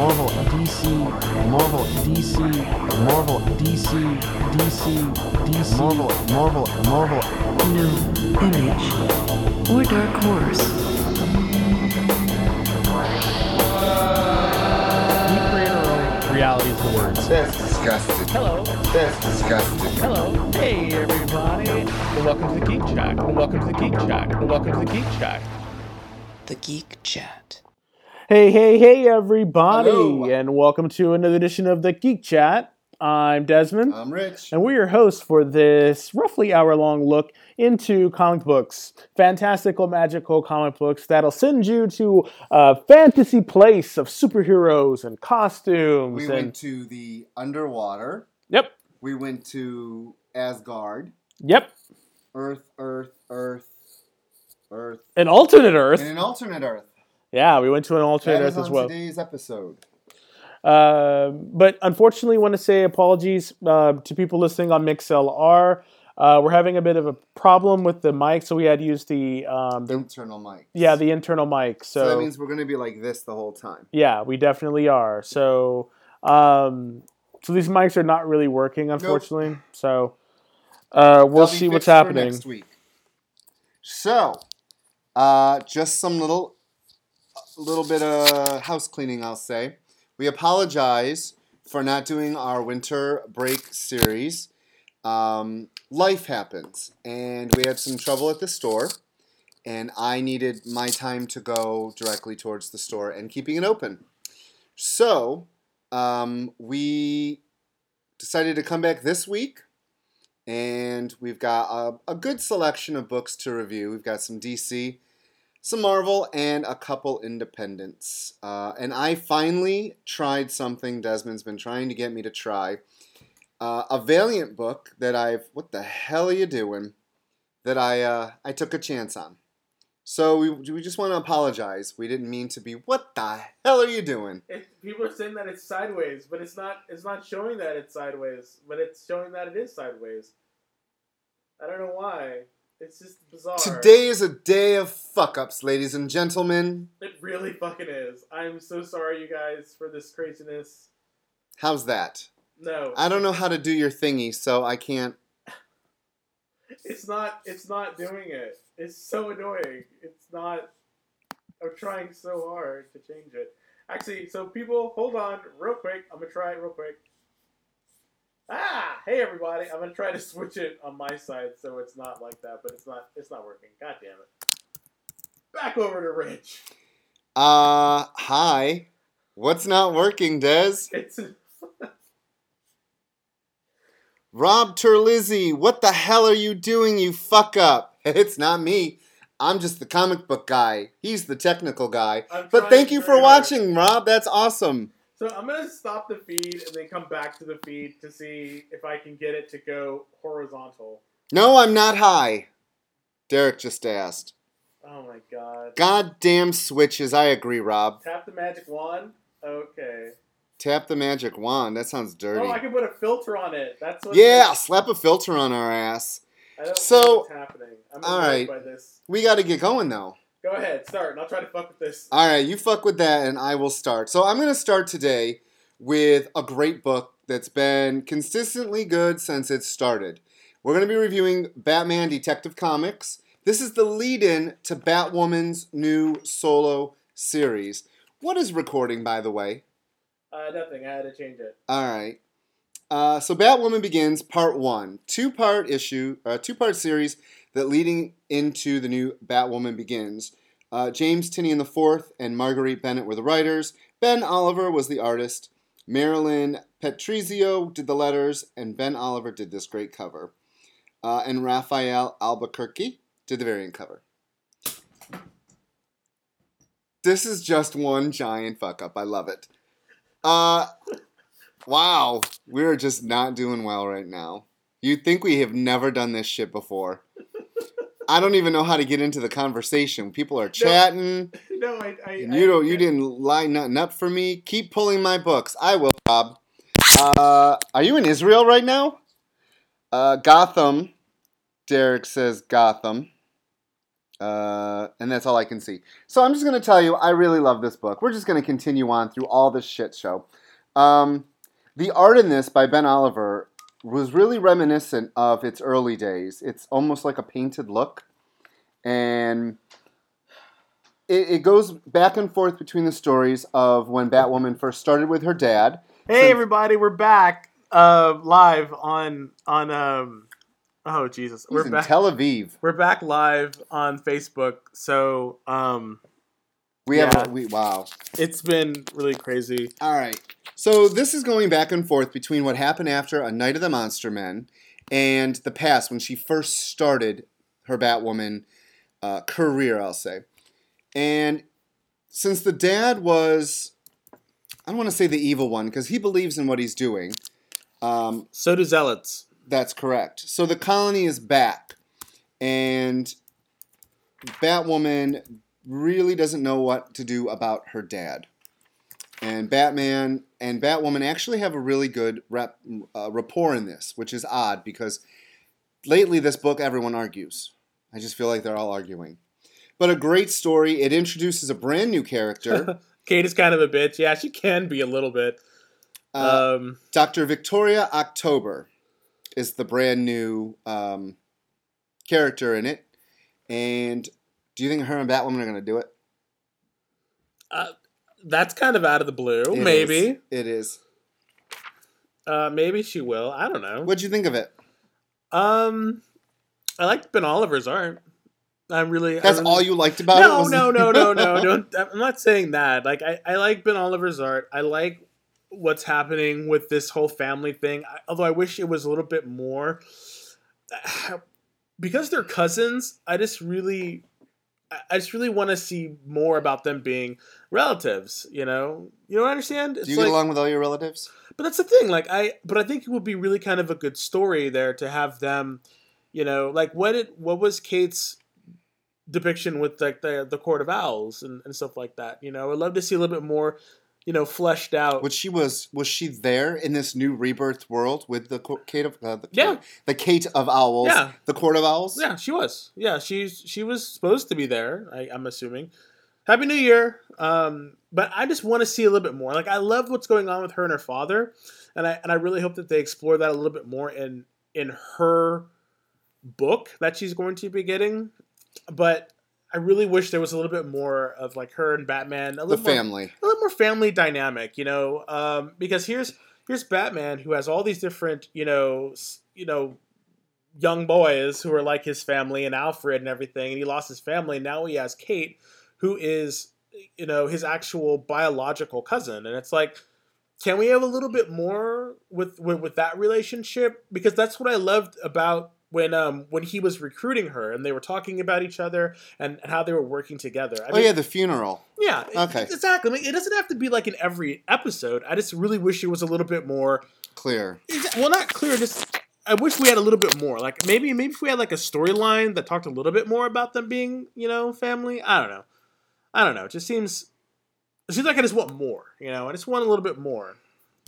Marvel, DC, Marvel, DC, Marvel, DC, DC, DC, Marvel, Marvel, Marvel. No image or dark horse. Reality is the words. That's disgusting. Hello. That's disgusting. Hello. Hey, everybody. And welcome to the Geek Chat. And welcome to the Geek Chat. And welcome to the Geek Chat. The Geek Chat. Hey, hey, hey, everybody. Hello. And welcome to another edition of the Geek Chat. I'm Desmond. I'm Rich. and we're your hosts for this roughly hour long look into comic books, fantastical, magical comic books that'll send you to a fantasy place of superheroes and costumes. We and, went to the underwater. Yep, We went to Asgard. yep. Earth, Earth, Earth, Earth, An alternate Earth. and an alternate Earth. Yeah, we went to an alternate Earth as well. today's episode. Uh, but unfortunately, want to say apologies uh, to people listening on MixLR. Uh, we're having a bit of a problem with the mic, so we had to use the, um, the Internal mic. yeah the internal mic. So, that means we're going to be like this the whole time. Yeah, we definitely are. So, um, so these mics are not really working, unfortunately. So, uh, we'll see what's happening. next week. So, uh, just some little, little bit of house cleaning. I'll say we apologize for not doing our winter break series. Um, life happens, and we had some trouble at the store, and I needed my time to go directly towards the store and keeping it open. So, um, we decided to come back this week and we've got a, a good selection of books to review. We've got some DC, some Marvel, and a couple independents. Uh, and I finally tried something Desmond's been trying to get me to try. Uh, a Valiant book that I've what the hell are you doing? That I uh, I took a chance on. So we, we just want to apologize. We didn't mean to be. What the hell are you doing? It, people are saying that it's sideways, but it's not. It's not showing that it's sideways, but it's showing that it is sideways. I don't know why. It's just bizarre. Today is a day of fuck ups, ladies and gentlemen. it really fucking is. I'm so sorry, you guys, for this craziness. How's that? No, I don't know how to do your thingy, so I can't. It's not. It's not doing it. It's so annoying. It's not. I'm trying so hard to change it. Actually, so people, hold on, real quick. I'm gonna try it real quick. Ah, hey everybody! I'm gonna try to switch it on my side so it's not like that, but it's not. It's not working. God damn it! Back over to Rich. Uh, hi. What's not working, Des? It's Rob Terlizzi, what the hell are you doing, you fuck up? It's not me. I'm just the comic book guy. He's the technical guy. I'm But thank you for hard. watching, Rob. That's awesome. So I'm gonna stop the feed and then come back to the feed to see if I can get it to go horizontal. No, I'm not high. Derek just asked. Oh my god. Goddamn switches. I agree, Rob. Tap the magic wand. Okay. Tap the magic wand. That sounds dirty. Oh, I can put a filter on it. That's what. Yeah, slap a filter on our ass. I don't So- know what's happening. I'm all right. by this. We got to get going though. Go ahead, start, and I'll try to fuck with this. All right, you fuck with that, and I will start. So I'm going to start today with a great book that's been consistently good since it started. We're going to be reviewing Batman Detective Comics. This is the lead-in to Batwoman's new solo series. What is recording, by the way? Uh, nothing. I had to change it. All right. Uh, so Batwoman begins part one, two-part issue, uh, two-part series that leading into the new Batwoman begins. Uh, James Tynion the fourth and Marguerite Bennett were the writers. Ben Oliver was the artist. Marilyn Patrizio did the letters, and Ben Oliver did this great cover. Uh, and Rafael Albuquerque did the variant cover. This is just one giant fuck up. I love it. Uh, wow, we're just not doing well right now. You'd think we have never done this shit before. I don't even know how to get into the conversation. People are chatting. No, I. I, I, you don't. You didn't line nothing up for me. Keep pulling my books. I will, Bob. Uh, are you in Israel right now? Uh, Gotham. Derek says Gotham. Uh, and that's all I can see. So I'm just going to tell you, I really love this book. We're just going to continue on through all this shit show. Um, the art in this by Ben Oliver was really reminiscent of its early days. It's almost like a painted look. And it, it goes back and forth between the stories of when Batwoman first started with her dad. Hey So- everybody, we're back uh, live on on um. Oh Jesus, we're in back. Tel Aviv. we're back live on Facebook. So um, We Yeah. have a, we wow. it's been really crazy. All right. So this is going back and forth between what happened after A Night of the Monster Men and the past when she first started her Batwoman uh, career, I'll say. And since the dad was, I don't want to say the evil one because he believes in what he's doing. Um, So do zealots. that's correct. So the colony is back, and Batwoman really doesn't know what to do about her dad. And Batman and Batwoman actually have a really good rep, uh, rapport in this, which is odd because lately this book everyone argues. I just feel like they're all arguing. But a great story. It introduces a brand new character, Kate is kind of a bitch. Yeah, she can be a little bit. uh, Um, Dr. Victoria October is the brand new um, character in it. And do you think her and Batwoman are going to do it? that's kind of out of the blue. It maybe. is. It is. Uh, maybe she will. I don't know. What'd you think of it? Um, I like Ben Oliver's art. I'm really. That's really- all you liked about it? no, no, no, no, no, no. I'm not saying that. Like, I, I like Ben Oliver's art. I like what's happening with this whole family thing. I, although I wish it was a little bit more. Because they're cousins, I just really, I- just really want to see more about them being relatives. You know, you know what I understand? Do you get along with all your relatives? But that's the thing. Like I, but I think it would be really kind of a good story there to have them, you know, like what it, what was Kate's depiction with like the the Court of Owls and, and stuff like that. You know, I'd love to see a little bit more, you know, fleshed out. Was she was was she there in this new rebirth world with the Kate of uh, the Kate, Yeah. the Kate of Owls, Yeah. the Court of Owls? yeah, she was. Yeah, she's she was supposed to be there. I, I'm assuming. Happy New Year. Um, but I just want to see a little bit more. Like I love what's going on with her and her father, and I and I really hope that they explore that a little bit more in in her book that she's going to be getting. But I really wish there was a little bit more of like her and Batman, a the little more, family. a little more family dynamic, you know, um, because here's here's Batman who has all these different, you know, you know, young boys who are like his family and Alfred and everything, and he lost his family. Now he has Kate, who is, you know, his actual biological cousin, and it's like, can we have a little bit more with with, with that relationship? Because that's what I loved about. When um when he was recruiting her and they were talking about each other and, how they were working together. I oh yeah, the funeral. yeah, Okay. exactly. I mean, it doesn't have to be like in every episode. I just really wish it was a little bit more. Clear. Well, not clear. Just I wish we had a little bit more. Like maybe maybe if we had like a storyline that talked a little bit more about them being you know family. I don't know. I don't know. It just seems it seems like I just want more. You know, I just want a little bit more.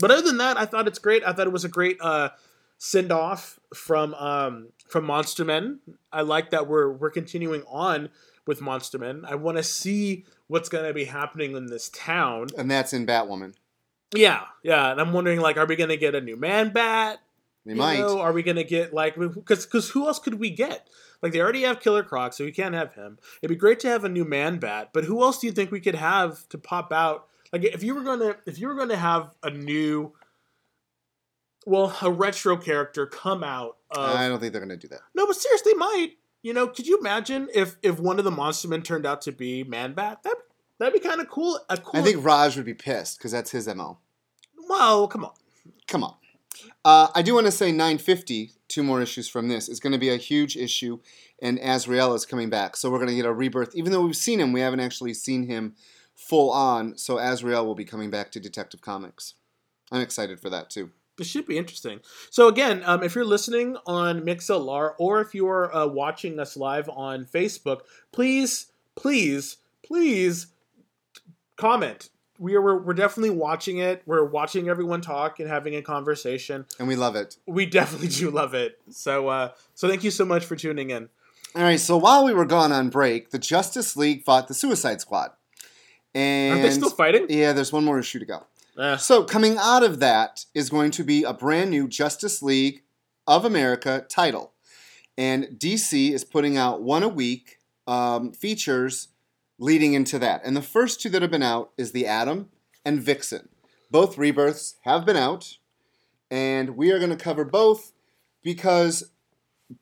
But other than that, I thought it's great. I thought it was a great uh, send off from um, from Monster Men. I like that we're we're continuing on with Monster Men. I want to see what's going to be happening in this town. And that's in Batwoman. Yeah, yeah, and I'm wondering like, are we going to get a new Man Bat? They You might. know, are we gonna get like because because who else could we get? Like they already have Killer Croc, so we can't have him. It'd be great to have a new Man Bat, but who else do you think we could have to pop out? Like if you were gonna if you were gonna have a new, well, a retro character come out of I don't think they're gonna do that. no, but seriously, they might. You know, could you imagine if if one of the Monster Men turned out to be Man Bat? That that'd be kind of cool. A cool. I think Raj would be pissed because that's his mo. Well, come on. Come on. Uh, I do want to say 950, two more issues from this, is going to be a huge issue, and Azrael is coming back. So we're going to get a rebirth. Even though we've seen him, we haven't actually seen him full on. So Azrael will be coming back to Detective Comics. I'm excited for that too. It should be interesting. So again, um, if you're listening on MixLR or if you're uh, watching us live on Facebook, please, please, please comment. We are we're, we're definitely watching it. We're watching everyone talk and having a conversation. And we love it. We definitely do love it. So uh, so thank you so much for tuning in. All right, so while we were gone on break, the Justice League fought the Suicide Squad. And Aren't they still fighting? Yeah, there's one more issue to go. Eh. So coming out of that is going to be a brand new Justice League of America title, and DC is putting out one a week um, features leading into that. And the first two that have been out is the Atom and Vixen. Both rebirths have been out, and we are going to cover both because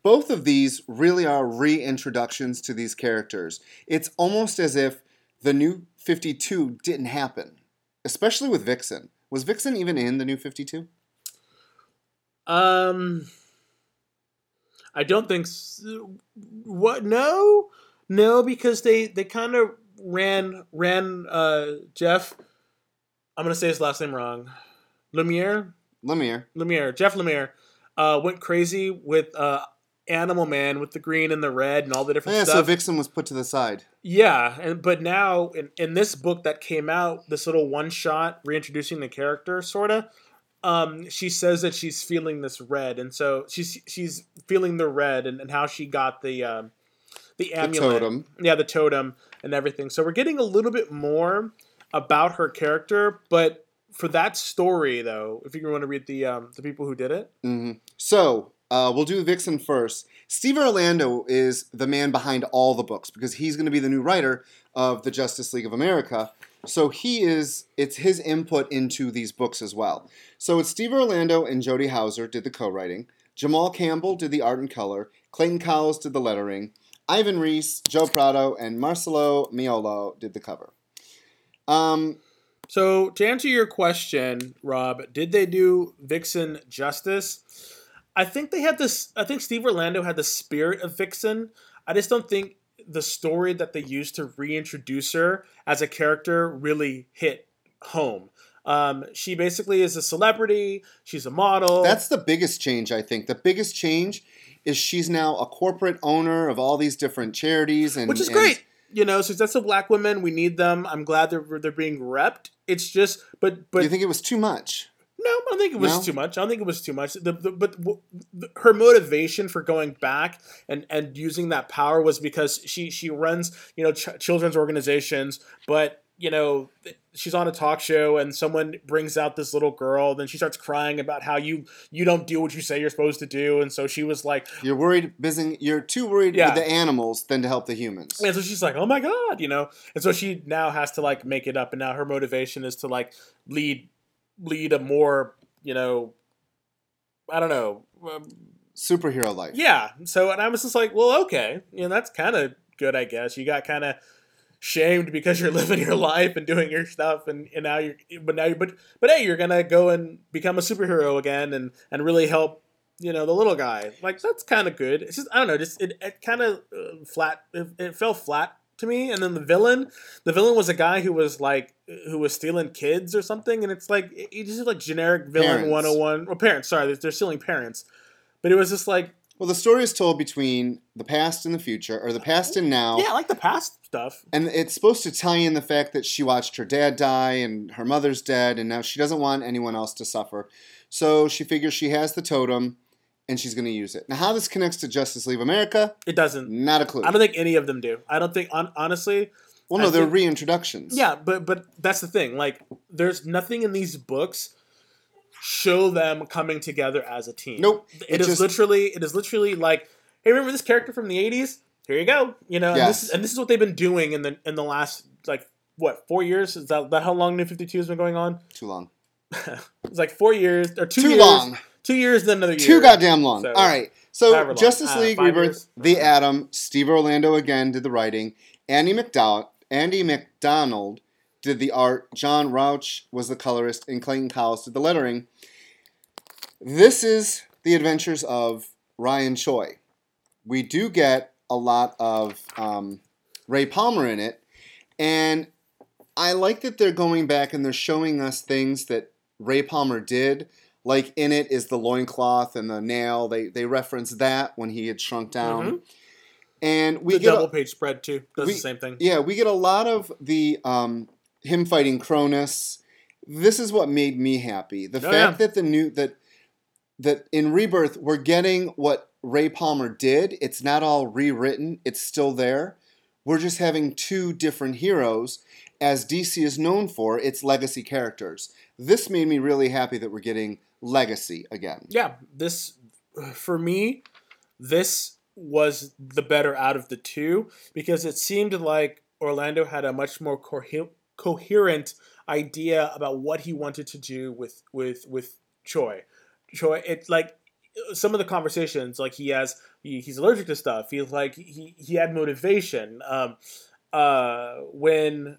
both of these really are reintroductions to these characters. It's almost as if the new 52 didn't happen, especially with Vixen. Was Vixen even in the new 52? Um, I don't think. So. What? No, no, because they they kind of ran ran uh Jeff. I'm gonna say his last name wrong. Lemire, Lemire. Lemire, Jeff Lemire, uh, went crazy with uh Animal Man with the green and the red and all the different Yeah, so. Vixen was put to the side. Yeah, and but now in, in this book that came out, this little one shot reintroducing the character, sorta. Um, she says that she's feeling this red, and so she's she's feeling the red, and, and how she got the um, the The amulet, totem. yeah, the totem and everything. So we're getting a little bit more about her character, but for that story though, if you want to read the um, the people who did it, hmm So uh, we'll do Vixen first. Steve Orlando is the man behind all the books because he's going to be the new writer of the Justice League of America. So he is. It's his input into these books as well. So it's Steve Orlando and Jody Houser did the co-writing. Jamal Campbell did the art and color. Clayton Cowles did the lettering. Ivan Reis, Joe Prado, and Marcelo Miolo did the cover. Um, So to answer your question, Rob, did they do Vixen justice? I think they had this. I think Steve Orlando had the spirit of Vixen. I just don't think the story that they used to reintroduce her as a character really hit home. Um, she basically is a celebrity. She's a model. That's the biggest change, I think. The biggest change is she's now a corporate owner of all these different charities, and which is and- great. You know, since that's a black women, we need them. I'm glad they're they're being repped. It's just, but but you think it was too much? No, I don't think it was No? too much. I don't think it was too much. The, the, but w- the, her motivation for going back and, and using that power was because she she runs you know ch- children's organizations, but you know she's on a talk show and someone brings out this little girl, then she starts crying about how you you don't do what you say you're supposed to do, and so she was like, You're worried, busy. You're too worried Yeah. with the animals than to help the humans. and so she's like, oh my god, you know, and so she now has to like make it up, and now her motivation is to like lead lead a more you know, I don't know. um, Superhero life. Yeah. So and I was just like, well, okay, you know, that's kind of good, I guess. You got kind of shamed because you're living your life and doing your stuff, and, and now you're, but now you, but but hey, you're gonna go and become a superhero again, and and really help. You know the little guy, like that's kind of good. It's just I don't know, just it, it kind of uh, flat. It, it fell flat to me. And then the villain, the villain was a guy who was like who was stealing kids or something, and it's like he just like generic villain one hundred and one. Well, parents, sorry, they're, they're stealing parents, but it was just like Well, the story is told between the past and the future, or the past and now. Yeah, I like the past stuff. And it's supposed to tie in the fact that she watched her dad die and her mother's dead, and now she doesn't want anyone else to suffer. So she figures she has the totem and she's going to use it. Now, how this connects to Justice League America, It doesn't. not a clue. I don't think any of them do. I don't think, on, honestly. well, no, I they're think- reintroductions. Yeah, but but that's the thing. Like, there's nothing in these books show them coming together as a team. Nope. It It is just- literally. It is literally like, hey, remember this character from the '80s? Here you go. You know, and, Yes. this, and this is what they've been doing in the in the last like what four years? Is that, that how long New Fifty Two has been going on? Too long. It's like four years or two Too years. long. Two years, then another year. Too goddamn long. So- All right. So long. Justice Uh, League five Rebirth, years? The Atom, Steve Orlando again did the writing. Andy McDowell, Andy McDonald did the art. John Rauch was the colorist, and Clayton Cowles did the lettering. This is the adventures of Ryan Choi. We do get a lot of um, Ray Palmer in it, and I like that they're going back and they're showing us things that Ray Palmer did. Like in it is the loincloth and the nail. They they reference that when he had shrunk down. And we the get double a, page spread too does we- the same thing. yeah, we get a lot of the um, him fighting Chronos. This is what made me happy. The Oh, fact yeah. that the new that that in Rebirth we're getting what Ray Palmer did. It's not all rewritten. It's still there. We're just having two different heroes, as DC is known for its legacy characters. This made me really happy that we're getting legacy again. yeah, this for me, this was the better out of the two because it seemed like Orlando had a much more cohe- coherent idea about what he wanted to do with with with Choi. Choi, it's like some of the conversations, like he has, he, he's allergic to stuff. He's like he he had motivation. Um, uh, when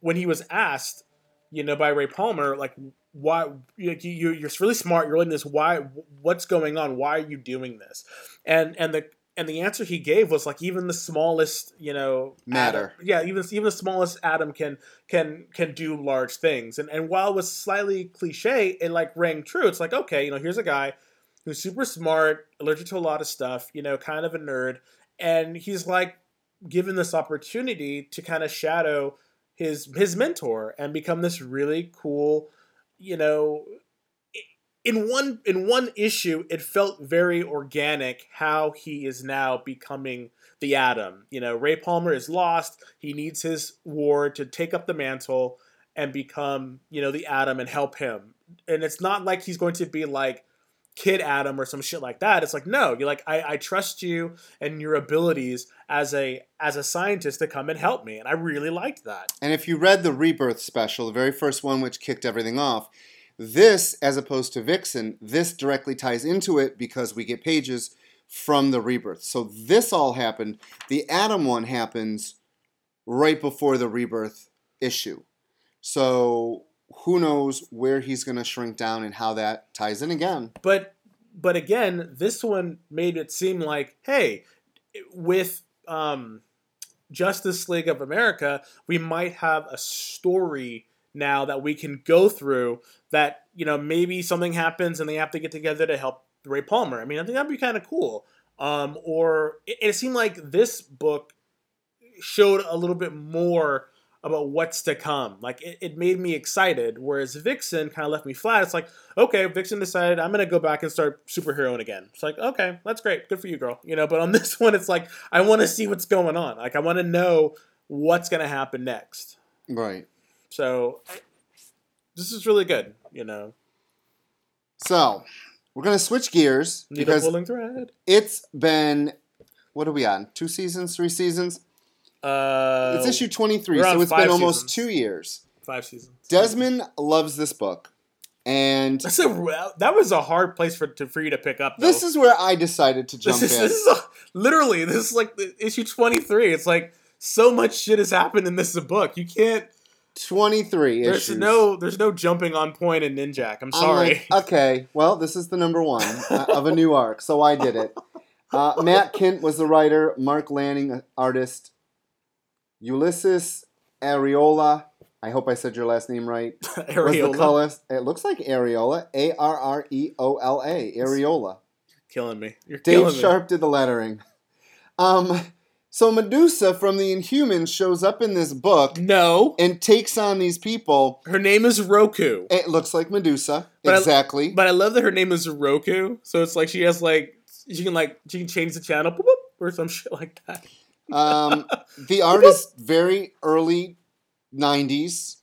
when he was asked, you know, by Ray Palmer, like why you, you you're really smart you're in this why what's going on why are you doing this? And and the and the answer he gave was like even the smallest you know Matter. atom- yeah even even the smallest atom can can can do large things. And and while it was slightly cliche it like rang true. It's like okay you know here's a guy who's super smart allergic to a lot of stuff you know kind of a nerd and he's like given this opportunity to kind of shadow his his mentor and become this really cool you know in one in one issue it felt very organic how he is now becoming the atom. You know ray palmer is lost. He needs his ward to take up the mantle and become you know the atom and help him. And it's not like he's going to be like kid atom or some shit like that it's like no you're like I, I trust you and your abilities as a as a scientist to come and help me and i really liked that And if you read the Rebirth special, the very first one which kicked everything off, this, as opposed to Vixen, this directly ties into it because we get pages from the Rebirth. So this all happened. The Atom one happens right before the Rebirth issue. So who knows where he's going to shrink down and how that ties in again. but but again this one made it seem like hey with um justice league of america we might have a story now that we can go through that you know maybe something happens and they have to get together to help ray palmer i mean i think that'd be kind of cool um or it, it seemed like this book showed a little bit more about what's to come. Like it, it made me excited, whereas Vixen kind of left me flat. It's like, okay, Vixen decided I'm gonna go back and start superheroing again. It's like, okay, that's great, good for you, girl. You know, but on this one, it's like I want to see what's going on. Like I want to know what's gonna happen next. Right. So this is really good. You know, So we're to switch gears needle because it's been, what are we on? Two seasons, three seasons? Uh, It's issue 23, so it's been almost seasons. two years. five seasons. Desmond loves this book. And That's a that was a hard place for to, for you to pick up. Though. this is where I decided to jump this is, in. this is a, literally this is like issue 23 it's like so much shit has happened in this book you can't 23 there's issues. no there's no jumping on point in ninjak i'm I'm sorry like, okay, well, this is the number one uh, of a new arc, so I did it. Uh, Matt Kindt was the writer, Mark Lanning, artist, Ulises Arreola. I hope I said your last name right. Was the Areola. colorist. It looks like Areola. A R R E O L A. Areola. killing me you're Dave Sharpe did the lettering. Um, so Medusa from the Inhumans shows up in this book no and takes on these people. her name is roku It looks like Medusa, But I- exactly. but i love that her name is roku so it's like she has like she can like she can change the channel boop, boop, or some shit like that Um, the art is very early '90s.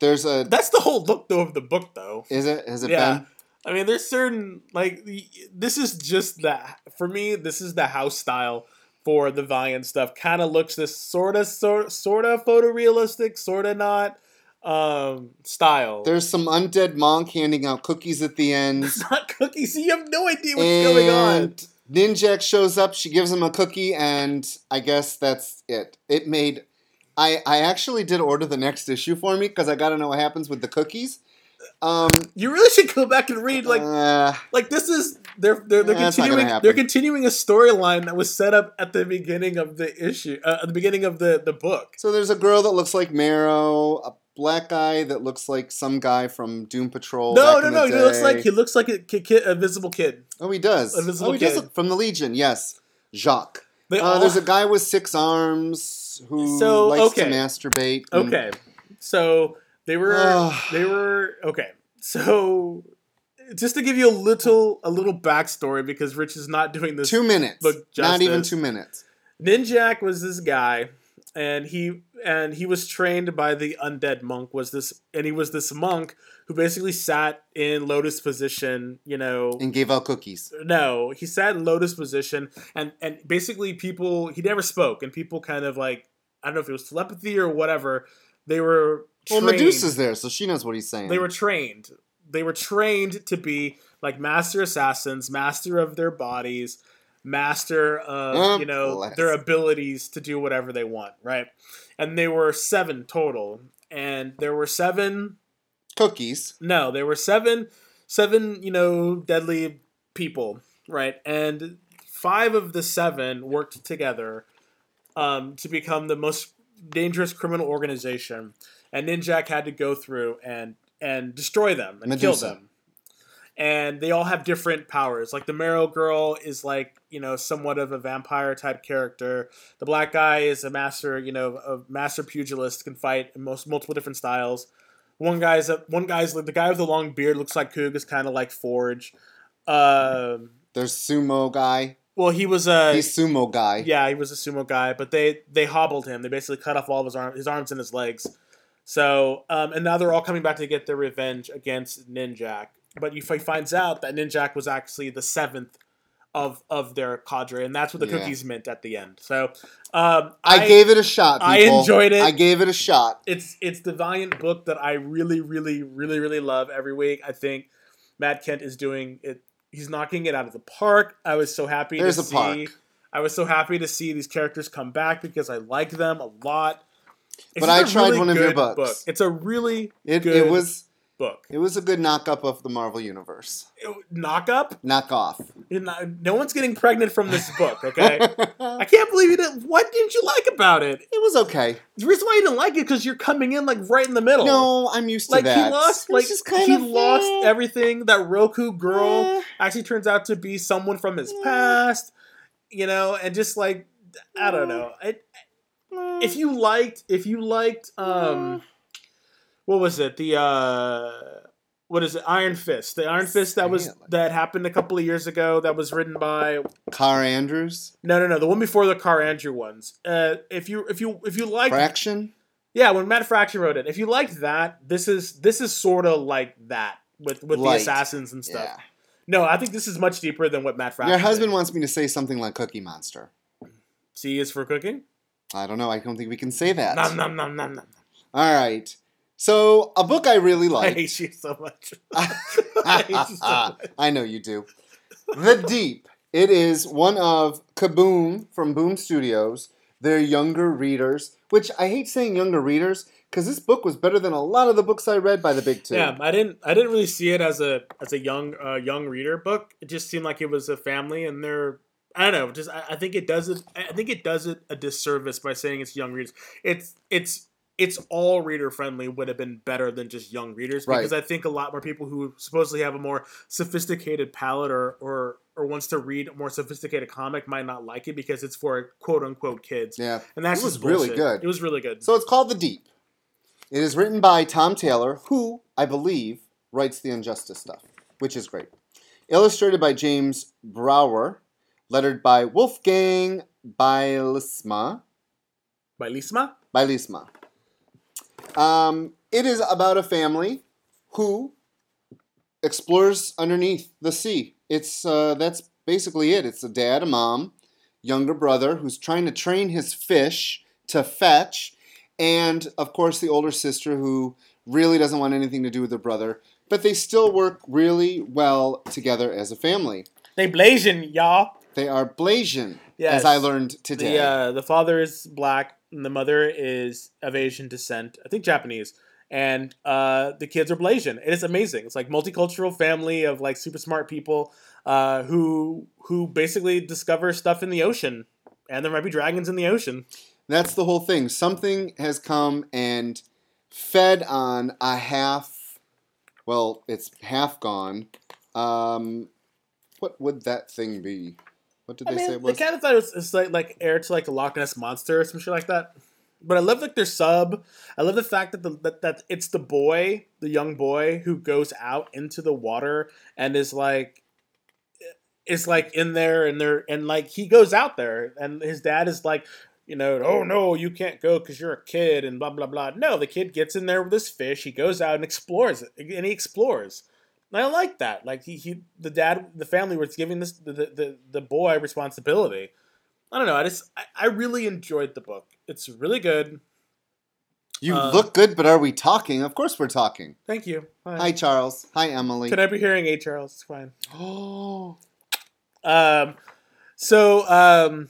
There's a that's the whole look though of the book though is it has it Yeah. been? I mean, there's certain like this is just that for me. This is the house style for the Valiant stuff. Kind of looks this sort of sort sort of photorealistic, sort of not um style. There's some undead monk handing out cookies at the end, it's not cookies. You have no idea what's going on. Ninjak shows up. She gives him a cookie, and I guess that's it. It made. I I actually did order the next issue for me because I got to know what happens with the cookies. Um, You really should go back and read like uh, like this is they're they're, they're That's continuing they're continuing a storyline that was set up at the beginning of the issue uh, at the beginning of the the book. so there's a girl that looks like Marrow, a black guy that looks like some guy from Doom Patrol. No, no, no. He looks like he looks like a, kid, kid, Invisible Kid. Oh, he does. A visible oh, he kid. look from the Legion. Yes, Jacques. Uh, all there's a guy with six arms who So, likes to masturbate. and- Okay. So they were they were okay. So just to give you a little a little backstory because Rich is not doing this. Two minutes. book Not even two minutes. Ninjak was this guy, and he and he was trained by the undead monk. Was this and he was this monk who basically sat in lotus position. You know, And gave out cookies. no, he sat in lotus position, and and basically people he never spoke, and people kind of like I don't know if it was telepathy or whatever. They were Well, Medusa's there, so she knows what he's saying. They were trained. They were trained to be like master assassins, master of their bodies, master of Oh, you know bless. their abilities to do whatever they want, right? And they were seven total, and there were seven cookies. no, there were seven, seven, you know, deadly people, right? And five of the seven worked together um, to become the most dangerous criminal organization. And Ninjak had to go through and and destroy them and kill them. And they all have different powers. Like the Marrow Girl is like you know somewhat of a vampire type character. The black guy is a master, you know, a master pugilist, can fight in most multiple different styles. One guy's a, one guy's like the guy with the long beard looks like Coog is kind of like Forge. Um, There's sumo guy. well, he was a He's sumo guy. yeah, he was a sumo guy, but they they hobbled him. They basically cut off all of his arms, his arms and his legs. So, um, and now they're all coming back to get their revenge against Ninjak. But he finds out that Ninjak was actually the seventh of of their cadre, and that's what the Yeah. cookies meant at the end. So, um, I, gave it a shot. I enjoyed it. I gave it a shot. it's it's the Valiant book that I really, really, really, really love every week. I think Matt Kindt is doing it. He's knocking it out of the park. I was so happy There's to a see. park. I was so happy to see these characters come back because I like them a lot. It's But I tried really one of your books. book. It's a really It, good it was book. it was a good knock up of the Marvel universe. Knock up. Knock off. Not- No one's getting pregnant from this book. Okay. I can't believe you didn't. What didn't you like about it? It was okay. The reason why you didn't like it because you're coming in like right in the middle. No, I'm used to like that. he lost It like just kind he of, lost eh, everything that roku girl eh. actually turns out to be someone from his past you know and just like i don't know it, if you liked if you liked um what was it the uh what is it iron fist the iron fist that was like that happened a couple of years ago that was written by Kaare Andrews, no no no the one before the Kaare Andrew ones uh if you if you if you liked Fraction. yeah, when Matt Fraction wrote it. If you liked that, this is this is sort of like that with with Light. the assassins and stuff. Yeah. No, I think this is much deeper than what Matt Fraction. Your husband did. wants me to say something like Cookie Monster. C is for cooking. I don't know. I don't think we can say that. Nom nom nom nom nom. All right. So a book I really I like. hate you so much. I hate you so much. I know you do. The Deep. It is one of Kaboom from Boom Studios. Their younger readers, which I hate saying younger readers because this book was better than a lot of the books I read by the big two. Yeah, I didn't. I didn't really see it as a as a young uh, young reader book. It just seemed like it was a family, and they're. I don't know. Just I, I think it does it. I think it does it a disservice by saying it's young readers. It's it's it's all reader friendly would have been better than just young readers because I think a lot more people who supposedly have a more sophisticated palate or or or wants to read a more sophisticated comic might not like it because it's for quote unquote kids. Yeah. And that's It was just really good. It was really good. So it's called The Deep. It is written by Tom Taylor, who, I believe, writes the Injustice stuff, which is great. Illustrated by James Brouwer, lettered by Wolfgang Bylsma. By Lisma? Um, it is about a family who explores underneath the sea. It's uh, that's basically it. It's a dad, a mom, younger brother who's trying to train his fish to fetch, and of course the older sister who really doesn't want anything to do with her brother. But they still work really well together as a family. They blazing, y'all. They are Blasian, Yes. as I learned today. The uh, the father is black and the mother is of Asian descent. I think Japanese. And uh, the kids are Blasian. It is amazing. It's like multicultural family of like super smart people uh, who who basically discover stuff in the ocean, and there might be dragons in the ocean. That's the whole thing. Something has come and fed on a half. Well, it's half gone. Um, what would that thing be? What did I they say mean, they was? kind of thought it was it's like like heir to like a Loch Ness monster or some shit like that. but I love like their sub. I love the fact that the that, that it's the boy, the young boy who goes out into the water and is like is like in there and there and like he goes out there and his dad is like you know oh no you can't go because you're a kid and blah blah blah no the kid gets in there with his fish he goes out and explores it and he explores and i like that like he, he the dad the family was giving this the, the the boy responsibility i don't know i just I, I really enjoyed the book it's really good You Uh, look good, but are we talking? Of course we're talking. thank you Hi. Hi, Charles. Hi, Emily. could i be hearing a charles it's fine Oh, um so um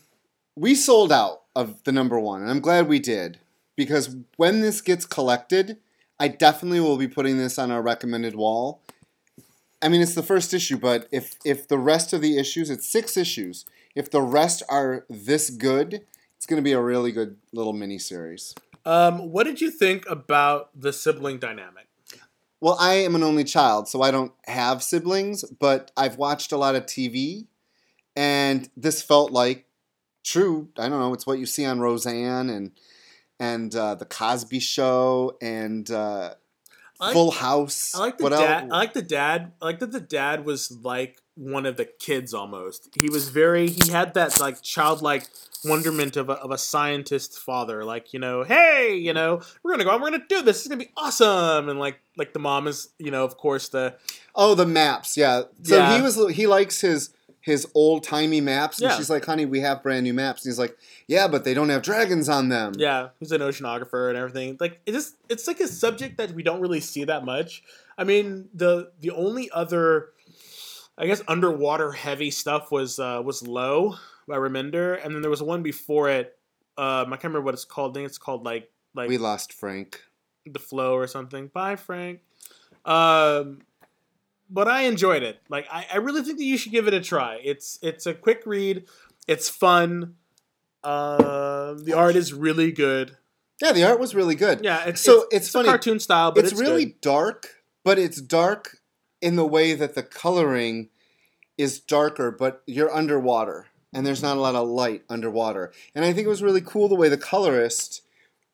we sold out of the number one, and I'm glad we did because when this gets collected, I definitely will be putting this on our recommended wall. I mean, it's the first issue, but if if the rest of the issues, it's six issues. If the rest are this good, it's going to be a really good little mini series. um what did you think about the sibling dynamic Well, I am an only child, so I don't have siblings, but I've watched a lot of TV, and this felt like true. I don't know. It's what you see on Roseanne and and uh, the Cosby Show and uh, like- Full House. I like the What dad. else? I like the dad. I like that the dad was like one of the kids almost. He was very. He had that like childlike wonderment of a, of a scientist father. Like you know, hey, you know, we're gonna go. out, We're gonna do this. It's gonna be awesome. And like like the mom is, you know, of course the Oh, the maps. Yeah. So Yeah. he was. He likes his his old timey maps, and Yeah. she's like, "Honey, we have brand new maps." And he's like, "Yeah, but they don't have dragons on them." yeah, he's an oceanographer and everything. Like it just it's like a subject that we don't really see that much. I mean, the the only other I guess underwater heavy stuff was uh, was Low by Remender, and then there was one before it. Um, I can't remember what it's called. I think it's called like like We lost Frank. the flow or something. Bye, Frank. Um, but I enjoyed it. Like I, I really think that you should give it a try. It's it's a quick read. It's fun. Um, the art is really good. Yeah, the art was really good. Yeah, it's So, it's, it's a funny. cartoon style, but it's, it's, really good. dark, but it's dark in the way that the coloring is darker, but you're underwater and there's not a lot of light underwater. And I think it was really cool the way the colorist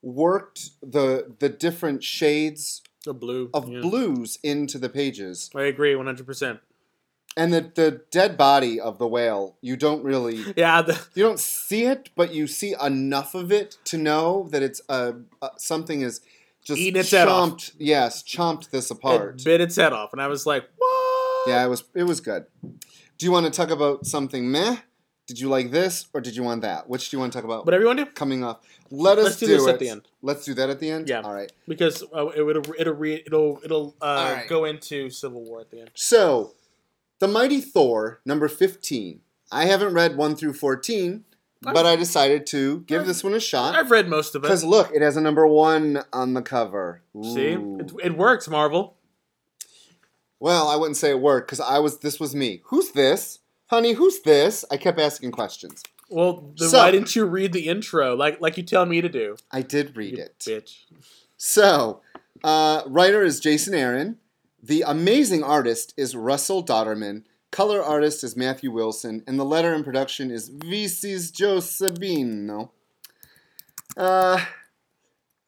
worked the the different shades the blue of yeah. blues into the pages. I agree, one hundred percent. And the the dead body of the whale, you don't really Yeah, the, you don't see it, but you see enough of it to know that it's uh, uh something is just Eating its head off. chomped. Yes, chomped this apart. it bit its head off, and I was like, "What?" Yeah, it was it was good. Do you want to talk about something meh? Did you like this or did you want that? Which do you want to talk about? Whatever you want to do, coming up. Let us Let's do this it. at the end. Let's do that at the end. Yeah. All right. because uh, it, it'll it'll re- it'll it'll uh, right. go into Civil War at the end. So, the Mighty Thor number fifteen. I haven't read one through fourteen, but I decided to give this one a shot I've read most of it. because look, it has a number one on the cover. See, it, it works, Marvel. Well, I wouldn't say it worked because I was. This was me. Who's this, honey? Who's this? I kept asking questions. Well, then So- why didn't you read the intro like like you tell me to do? I did read you it. bitch. So, uh, writer is Jason Aaron. The amazing artist is Russell Dauterman. Color artist is Matthew Wilson. And the letter in production is VC's Joe Sabino. Uh,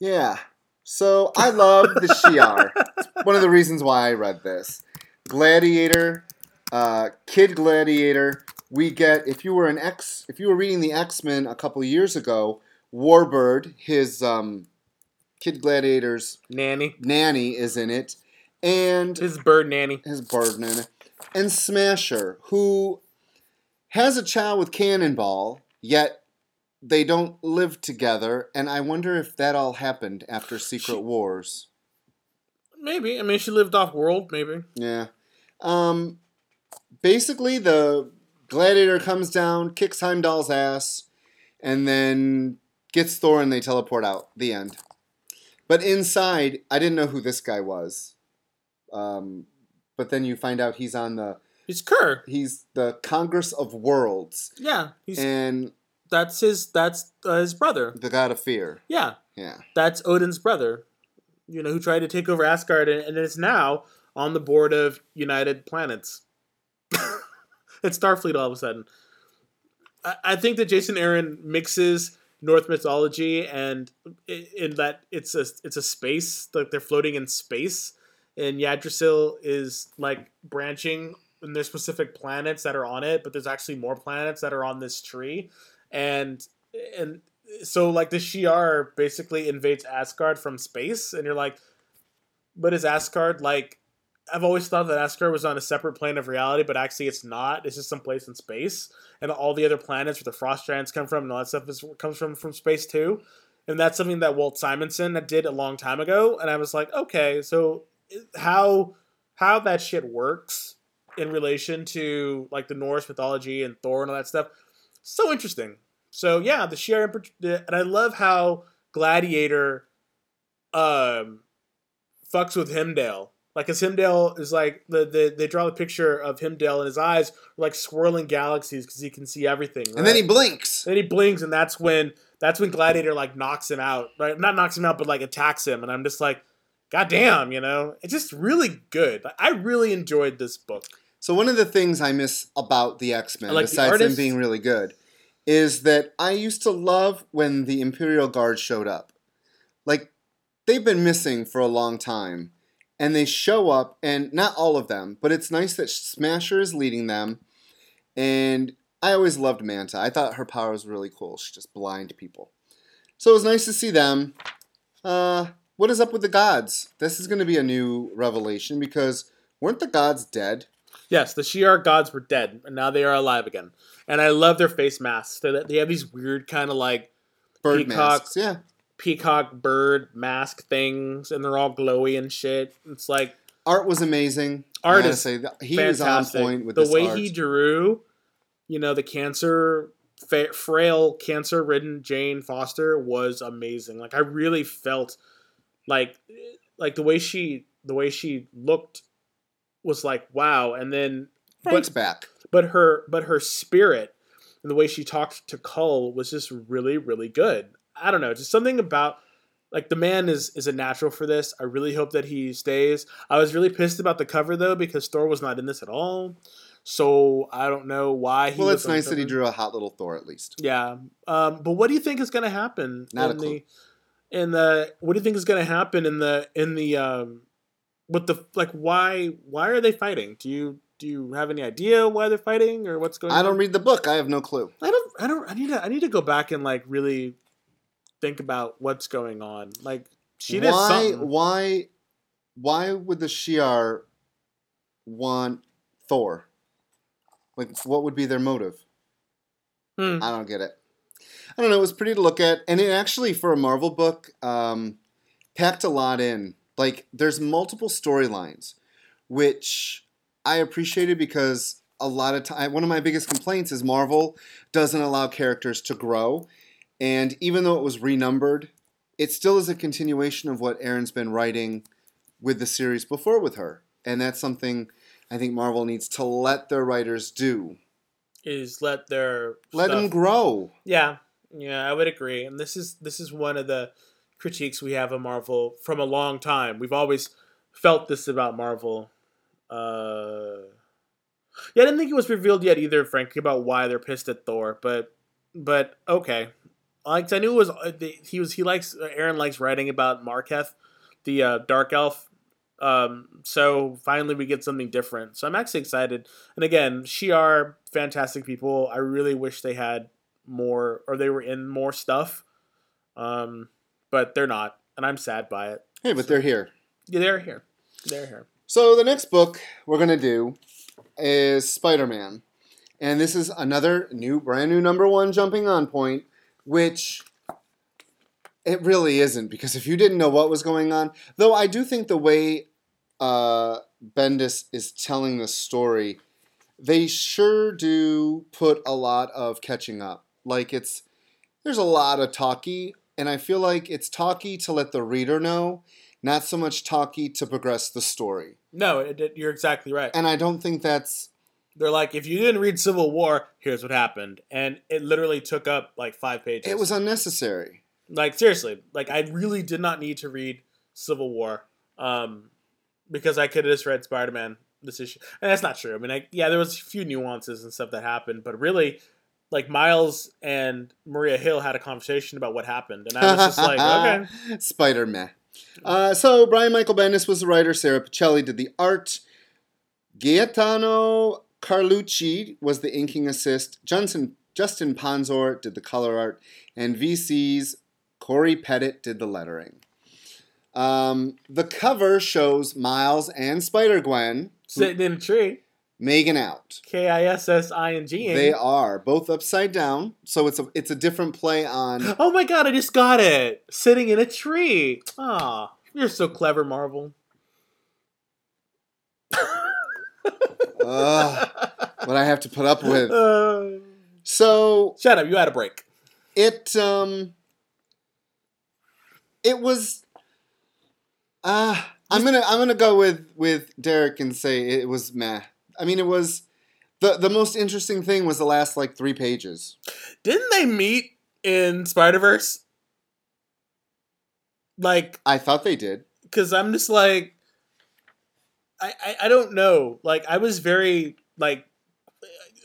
yeah. So, I love the Shi'ar. It's one of the reasons why I read this. Gladiator, uh, Kid Gladiator. We get, if you were an X, if you were reading the X Men a couple years ago, Warbird, his um, Kid Gladiator's Nanny, nanny is in it, and his bird nanny. his bird nanny, and Smasher, who has a child with Cannonball, yet they don't live together, and I wonder if that all happened after Secret She- Wars. Maybe. I mean, she lived off world. Maybe. Yeah. Um, basically, the Gladiator comes down, kicks Heimdall's ass, and then gets Thor and they teleport out. The end. But inside, I didn't know who this guy was. Um, but then you find out he's on the He's Kerr. he's the Congress of Worlds Yeah, he's and that's his that's uh, his brother. the God of Fear. Yeah, Yeah. that's Odin's brother. You know, who tried to take over Asgard and, and is now on the board of United Planets. It's Starfleet all of a sudden. I, I think that Jason Aaron mixes Norse mythology, and in that it's a it's a space like they're floating in space, and Yggdrasil is like branching, and there's specific planets that are on it, but there's actually more planets that are on this tree, and and so like the Shi'ar basically invades Asgard from space, and you're like, but is Asgard like? I've always thought that Asgard was on a separate plane of reality, but actually it's not. It's just some place in space, and all the other planets where the frost giants come from and all that stuff is comes from from space too. And that's something that Walt Simonson did a long time ago, and I was like, okay, so how how that shit works in relation to like the Norse mythology and Thor and all that stuff, so interesting. So yeah, the the- and I love how Gladiator um fucks with Heimdall. Like, as Heimdall is like the, the they draw the picture of Heimdall and his eyes are like swirling galaxies because he can see everything. And then he right? blinks. then he blinks, and that's when that's when Gladiator like knocks him out. Right? not knocks him out, but like attacks him. And I'm just like, God damn, you know, it's just really good. I really enjoyed this book. So one of the things I miss about the X Men, like the besides them being really good, is that I used to love when the Imperial Guard showed up. Like they've been missing for a long time, and they show up, and not all of them, but it's nice that Smasher is leading them. And I always loved Manta. I thought her power was really cool. She just blind people. So it was nice to see them. Uh, what is up with the gods? This is going to be a new revelation because weren't the gods dead? Yes, the Shi'ar gods were dead, and now they are alive again. And I love their face masks. They, they have these weird kind of like Bird Peacock. masks, yeah. Peacock bird mask things, and they're all glowy and shit. It's like Art was amazing. Art is say he fantastic. was on point with the way art. he drew, you know, the cancer, frail, cancer-ridden Jane Foster was amazing. Like I really felt like, like the way she, the way she looked was like wow. And then, Frank's but back. but her, but her spirit and the way she talked to Cull was just really, really good. I don't know, just something about like the man is is a natural for this. I really hope that he stays. I was really pissed about the cover though because Thor was not in this at all. So I don't know why he. Well, it's nice that he drew a hot little Thor at least. Yeah, um, but what do you think is going to happen Not in the in the? What do you think is going to happen in the in the um, with the like? Why why are they fighting? Do you do you have any idea why they're fighting or what's going? I on? I don't read the book. I have no clue. I don't. I don't. I need to. I need to go back and like really think about what's going on. Like she did why? something. Why? Why would the Shi'ar want Thor? Like, what would be their motive? Hmm. I don't get it. I don't know. It was pretty to look at, and it actually, for a Marvel book, um, packed a lot in. Like, there's multiple storylines, which I appreciated because a lot of time, one of my biggest complaints is Marvel doesn't allow characters to grow, and even though it was renumbered, it still is a continuation of what Aaron's been writing with the series before with her, and that's something I think Marvel needs to let their writers do. Is let their Let stuff- them grow. Yeah, yeah, I would agree. And this is this is one of the critiques we have of Marvel from a long time. We've always felt this about Marvel. Uh, yeah, I didn't think it was revealed yet either, frankly, about why they're pissed at Thor. But but okay, like I knew it was uh, he was he likes Aaron likes writing about Malekith, the uh, dark elf. Um, so finally we get something different. So I'm actually excited. And again, Shi'ar, fantastic people. I really wish they had more or they were in more stuff. Um, but they're not, and I'm sad by it. Hey, but they're here. Yeah, they're here. They're here. So the next book we're gonna do is Spider-Man, and this is another new, brand new number one jumping on point, which it really isn't because if you didn't know what was going on, though, I do think the way uh, Bendis is telling the story, they sure do put a lot of catching up. Like it's there's a lot of talky, and I feel like it's talky to let the reader know, not so much talky to progress the story. No, it, it- you're exactly right. And I don't think that's They're like, if you didn't read Civil War, here's what happened, and it literally took up like five pages. it was unnecessary. like seriously, like I really did not need to read Civil War, um, because I could have just read Spider Man this issue, and that's not true. I mean, I, yeah, there was a few nuances and stuff that happened, but really, like Miles and Maria Hill had a conversation about what happened, and I was just like, okay, Spider Man. Uh, so Brian Michael Bendis was the writer. Sara Pichelli did the art. Gaetano Carlucci was the inking assist. Johnson, Justin Ponsor did the color art, and VC's Cory Petit did the lettering. Um, the cover shows Miles and Spider Gwen sitting in a tree. making out. K I S S I N G. They are both upside down, so it's a it's a different play on. Oh my god, I just got it. Sitting in a tree. Ah, you're so clever, Marvel. Ugh, what I have to put up with. Uh, So shut up, you had a break. it um it was uh I'm gonna I'm gonna go with with Derek and say it was meh. I mean it was the the most interesting thing was the last like three pages. Didn't they meet in Spider Verse? Like, I thought they did. because I'm just like, I, I I don't know. Like, I was very like,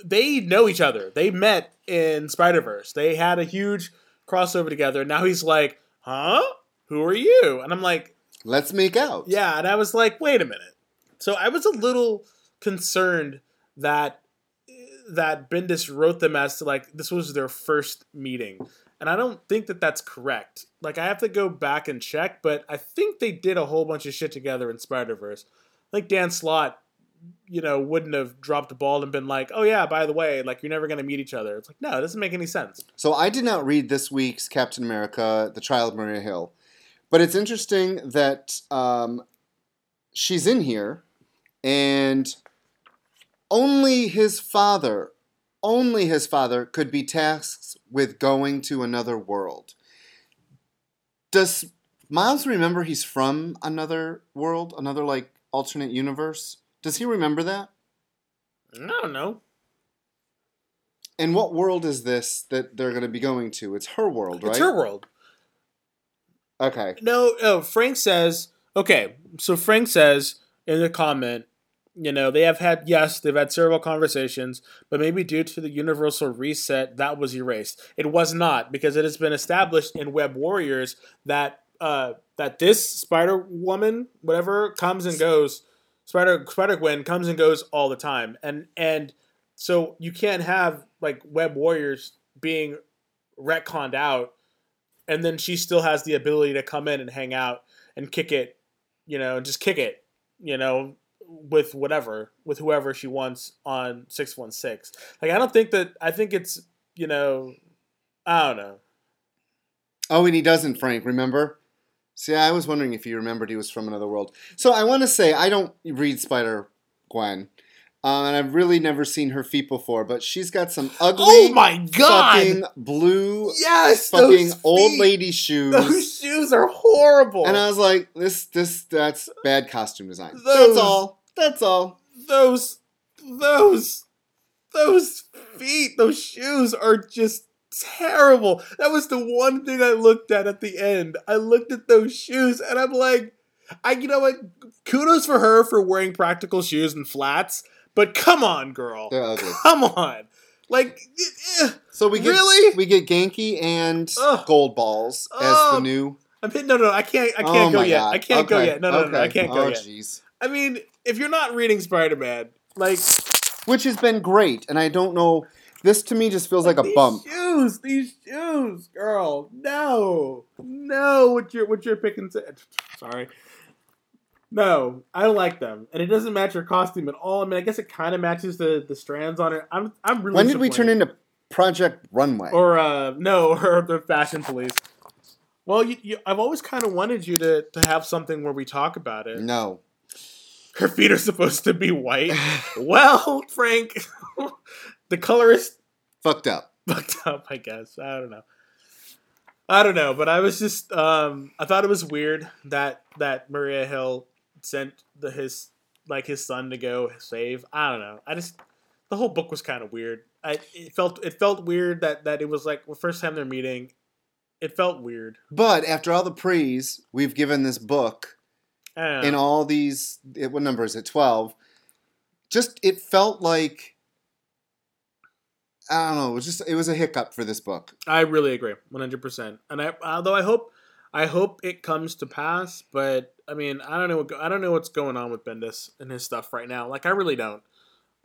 they know each other. They met in Spider Verse. They had a huge crossover together. And now he's like, huh? Who are you? And I'm like, Let's make out. Yeah, and I was like, wait a minute. So I was a little concerned that that Bendis wrote them as to like this was their first meeting. And I don't think that that's correct. Like I have to go back and check, but I think they did a whole bunch of shit together in Spider-Verse. Like Dan Slott, you know, wouldn't have dropped the ball and been like, "Oh yeah, by the way, like you're never going to meet each other." It's like, "No, it doesn't make any sense." So I did not read this week's Captain America: The Trial of Maria Hill, but it's interesting that um, she's in here, and only his father, only his father could be tasked with going to another world. Does Miles remember he's from another world, another like alternate universe? Does he remember that? I don't know. And what world is this that they're going to be going to? It's her world, right? It's her world. Okay. No, no. Frank says, okay. So Frank says in the comment, you know, they have had yes, they've had several conversations, but maybe due to the universal reset, that was erased. It was not because it has been established in Web Warriors that uh, that this Spider Woman, whatever, comes and goes. Spider Spider Gwen comes and goes all the time, and and so you can't have like Web Warriors being retconned out and then she still has the ability to come in and hang out and kick it, you know, just kick it, you know, with whatever, with whoever she wants on 616. Like, I don't think that, I think it's, you know, I don't know. Oh, and he doesn't, Frank, remember? See, I was wondering if you remembered he was from another world. So I want to say, I don't read Spider Gwen. Uh, and I've really never seen her feet before, but she's got some ugly, Oh my god! fucking blue, yes! fucking old feet- lady shoes. Those shoes are horrible. and I was like, this, this, that's bad costume design. Those- That's all. That's all. those, those, those feet, those shoes are just terrible. That was the one thing I looked at at the end. I looked at those shoes and I'm like, I, you know what? Kudos for her for wearing practical shoes and flats, but come on, girl. They're ugly. Come on. Like, eh, So we get Really? we get Ganke and Ugh. Goldballs as the new. I'm hitting, no, no, I can't, I Oh can't go yet. God. I can't go yet. No, no, no, no, I can't go oh, yet. jeez. I mean, if you're not reading Spider-Man, like, Which has been great, and I don't know. This to me just feels like a bump. these bump. Shoes, these shoes, girl. No, no. What you're what you're picking? To, sorry. No, I don't like them, and it doesn't match her costume at all. I mean, I guess it kind of matches the the strands on it. I'm I'm really. When did we turn into Project Runway? Or uh, no, or the fashion police. Well, you, you, I've always kind of wanted you to to have something where we talk about it. no. Her feet are supposed to be white. well, Frank, the colorist Fucked up. fucked up, I guess. I don't know. I don't know, but I was just um I thought it was weird that that Maria Hill sent the his like his son to go save. I don't know. I just the whole book was kind of weird. I it felt it felt weird that that it was like the first time they're meeting. It felt weird. But after all the praise we've given this book in all these, what number is it? Twelve. Just it felt like I don't know. It was just it was a hiccup for this book. I really agree, one hundred percent. And I, although I hope, I hope it comes to pass, but I mean, I don't know. What, I don't know what's going on with Bendis and his stuff right now. Like, I really don't.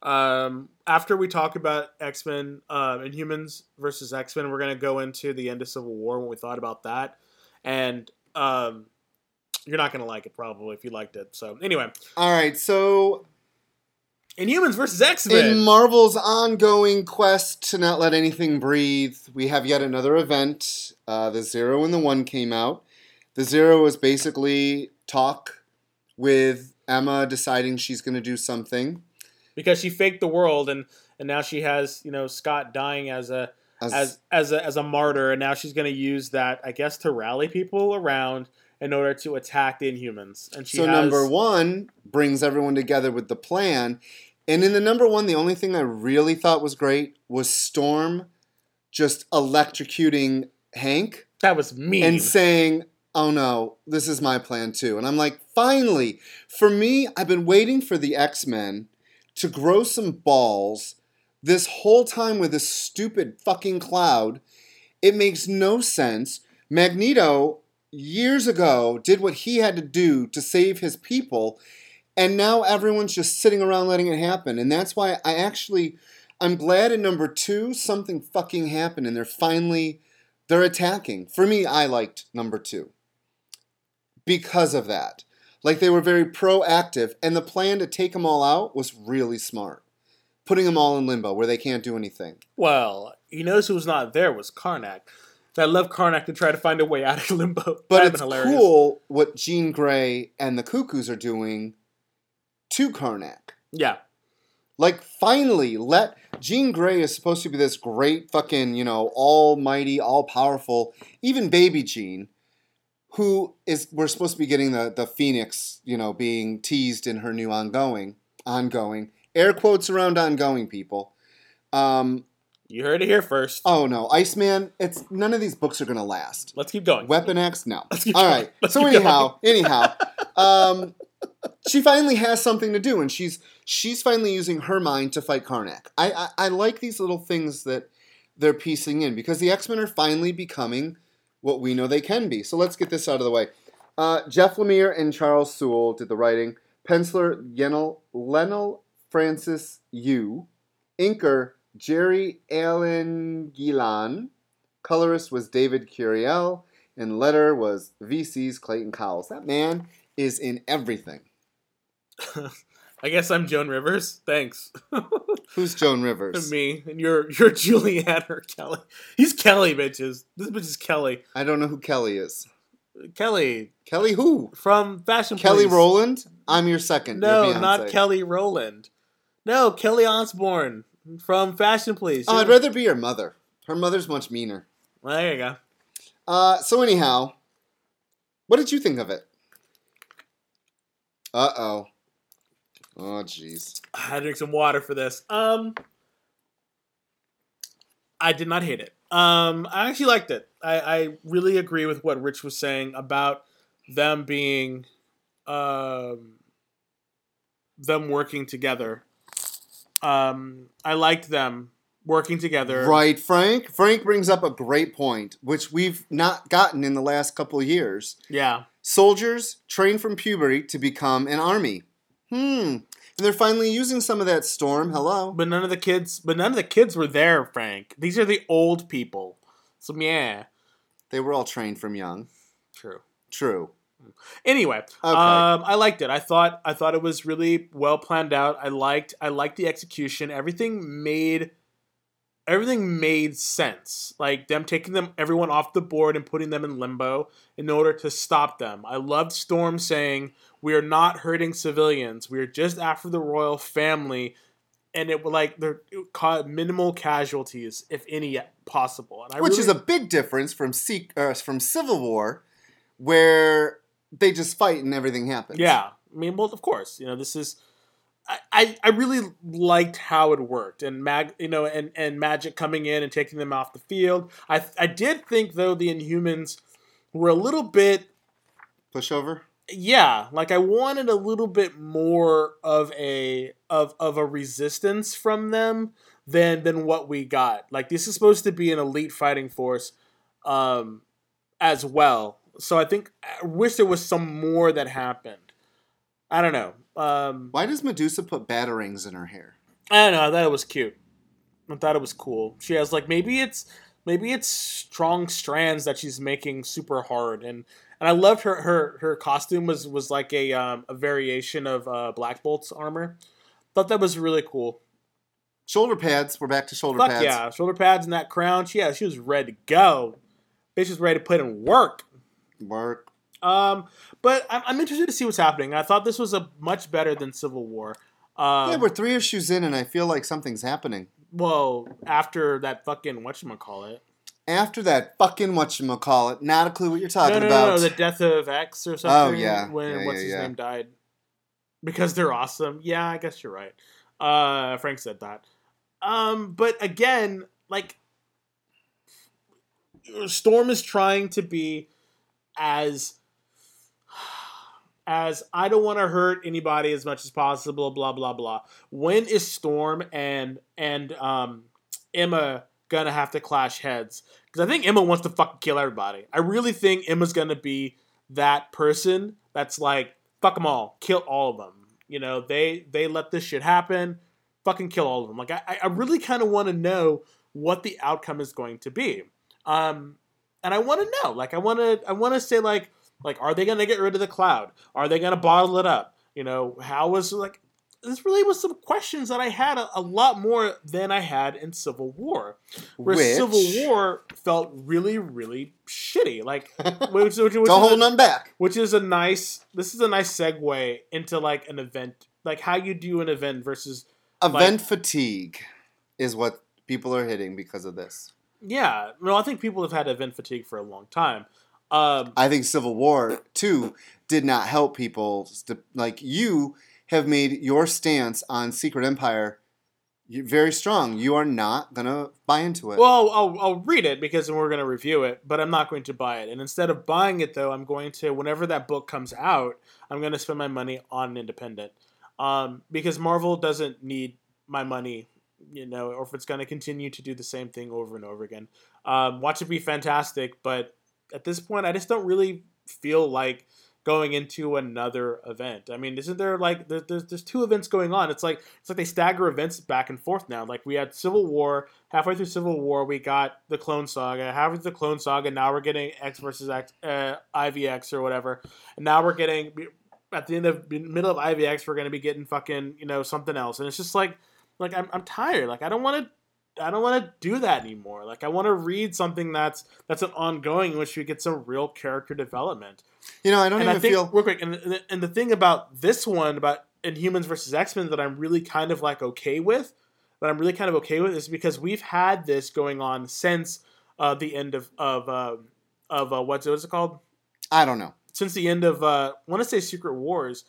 Um, after we talk about X Men uh, and Humans versus X Men, we're gonna go into the end of Civil War when we thought about that, and um, you're not gonna like it probably if you liked it. So anyway, All right, so Inhumans versus X Men. in Marvel's ongoing quest to not let anything breathe, we have yet another event. Uh, the Zero and the One came out. The Zero was basically talk with Emma deciding she's going to do something. because she faked the world and and now she has you know Scott dying as a As, as as a, as a martyr and now she's going to use that I guess to rally people around in order to attack the Inhumans and she so has, number one brings everyone together with the plan. And in the number one, the only thing I really thought was great was Storm just electrocuting Hank. that was mean and saying, "Oh no, this is my plan too." And I'm like, "Finally!" For me, I've been waiting for the X-Men to grow some balls this whole time with this stupid fucking cloud. It makes no sense. Magneto years ago did what he had to do to save his people, and now everyone's just sitting around letting it happen. And that's why I actually I'm glad in number 2 something fucking happened and they're finally they're attacking. For me, I liked number two because of that. Like they were very proactive, and the plan to take them all out was really smart. Putting them all in limbo where they can't do anything. well he knows who was not there was Karnak I love Karnak to try to find a way out of limbo But hilarious. cool what Jean Grey and the Cuckoos are doing to Karnak. yeah Like, finally, let Jean Grey is supposed to be this great fucking, you know, almighty, all powerful, even baby Jean, who is we're supposed to be getting the the Phoenix, you know, being teased in her new ongoing, ongoing air quotes around ongoing people. Um, you heard it here first oh no, Iceman, it's none of these books are gonna last. let's keep going Weapon X, no. Let's keep All going. right. So anyhow, anyhow, um, she finally has something to do, and she's she's finally using her mind to fight Karnak. I, I I like these little things that they're piecing in because the X Men are finally becoming what we know they can be. So let's get this out of the way. Uh, Jeff Lemire and Charles Soule did the writing. Penciler Yenel Leinil Francis Yu. Inker Jerry Allen Gilan. Colorist was David Curiel. And letter was VC's Clayton Cowles. That man is in everything. I guess I'm Joan Rivers thanks Who's Joan Rivers? me and you're you're Giuliana or Kelly he's Kelly bitches this bitch is Kelly I don't know who Kelly is. Kelly Kelly who? from Fashion Kelly Police. Rowland? I'm your second. No, your not Kelly Rowland. No, Kelly Osbourne from Fashion Police. Oh, I'd rather be your mother. Her mother's much meaner. Well, there you go. Uh, so anyhow, what did you think of it? Uh oh. Oh jeez. I had to drink some water for this. Um, I did not hate it. Um, I actually liked it. I, I really agree with what Rich was saying about them being, um, them working together. Um, I liked them working together. Right, Frank. Frank brings up a great point, which we've not gotten in the last couple of years. Yeah. Soldiers train from puberty to become an army. Hmm. And they're finally using some of that storm. Hello. But none of the kids. But none of the kids were there, Frank. These are the old people. So yeah, They were all trained from young. true. True. Anyway, um, I liked it. I thought I thought it was really well planned out. I liked I liked the execution. Everything made everything made sense. Like them taking them everyone off the board and putting them in limbo in order to stop them. I loved Storm saying, "We are not hurting civilians. We are just after the royal family." And it would like there caused minimal casualties, if any possible. And I Which really, is a big difference from Se- uh, from Civil War, where they just fight and everything happens. Yeah, I mean, well, of course, you know, this is. I, I, really liked how it worked, and mag, you know, and, and magic coming in and taking them off the field. I I did think though the Inhumans were a little bit, Pushover. yeah, like I wanted a little bit more of a of of a resistance from them. than than what we got. Like this is supposed to be an elite fighting force, um, as well. So I think I wish there was some more that happened. I don't know. Um, Why does Medusa put batarangs in her hair? I don't know. I thought it was cute. I thought it was cool. She has like maybe it's maybe it's strong strands that she's making super hard, and and I loved her her her costume was was like a um, a variation of uh, Black Bolt's armor. Thought that was really cool. Shoulder pads. We're back to shoulder Fuck pads. yeah, shoulder pads and that crown. She, yeah, she was ready to go. Bitch was ready to put in work. Work. Um, but I'm, I'm interested to see what's happening. I thought this was a much better than Civil War. Um, yeah, we're three issues in, and I feel like something's happening. well after that fucking whatchamacallit. After that fucking whatchamacallit, not a clue what you're talking no, no, about. No, the death of X or something. Oh, yeah. When Yeah, what's yeah, his yeah. name died. Because they're awesome. Yeah, I guess you're right. Uh, Frank said that. Um, but again, like Storm is trying to be as as I don't want to hurt anybody as much as possible, blah blah blah. When is Storm and and um Emma gonna have to clash heads? Because I think Emma wants to fucking kill everybody. I really think Emma's gonna be that person that's like fuck them all, kill all of them. You know, they they let this shit happen, fucking kill all of them. Like I I really kind of want to know what the outcome is going to be. Um, and I want to know, like I want to I want to say like like are they gonna get rid of the cloud? Are they gonna bottle it up? You know, how was like this really was some questions that I had a, a lot more than I had in Civil War. Where Which- Civil War felt really, really shitty. Like, which, which, which, Don't hold a, none back. which is a nice. This is a nice segue into like an event, like how you do an event versus. Event fatigue is what people are hitting because of this. Yeah, no, I think people have had event fatigue for a long time. Um, I think Civil War too did not help people. Like you have made your stance on Secret Empire very strong. You are not gonna buy into it. Well, I'll, I'll read it because we're going to review it, but I'm not going to buy it. And instead of buying it, though, I'm going to, whenever that book comes out, I'm going to spend my money on an independent. Um, because Marvel doesn't need my money, you know, or if it's going to continue to do the same thing over and over again. Um, watch it be fantastic, but at this point, I just don't really feel like going into another event. I mean, isn't there like there, there's there's two events going on? It's like it's like they stagger events back and forth now. Like we had Civil War halfway through Civil War, we got the Clone Saga. Halfway through the Clone Saga, now we're getting X versus X, uh, IVX or whatever. And now we're getting at the end of middle of IVX, we're gonna be getting fucking you know something else. And it's just like like I'm I'm tired. Like I don't want to. I don't want to do that anymore. Like I want to read something that's that's an ongoing in which we get some real character development you know, I don't and even I think feel. real quick, and, and and the thing about this one about Inhumans versus X Men that I'm really kind of like okay with, that I'm really kind of okay with, is because we've had this going on since uh, the end of of um of uh, what's what's it called? I don't know. Since the end of uh, I want to say Secret Wars,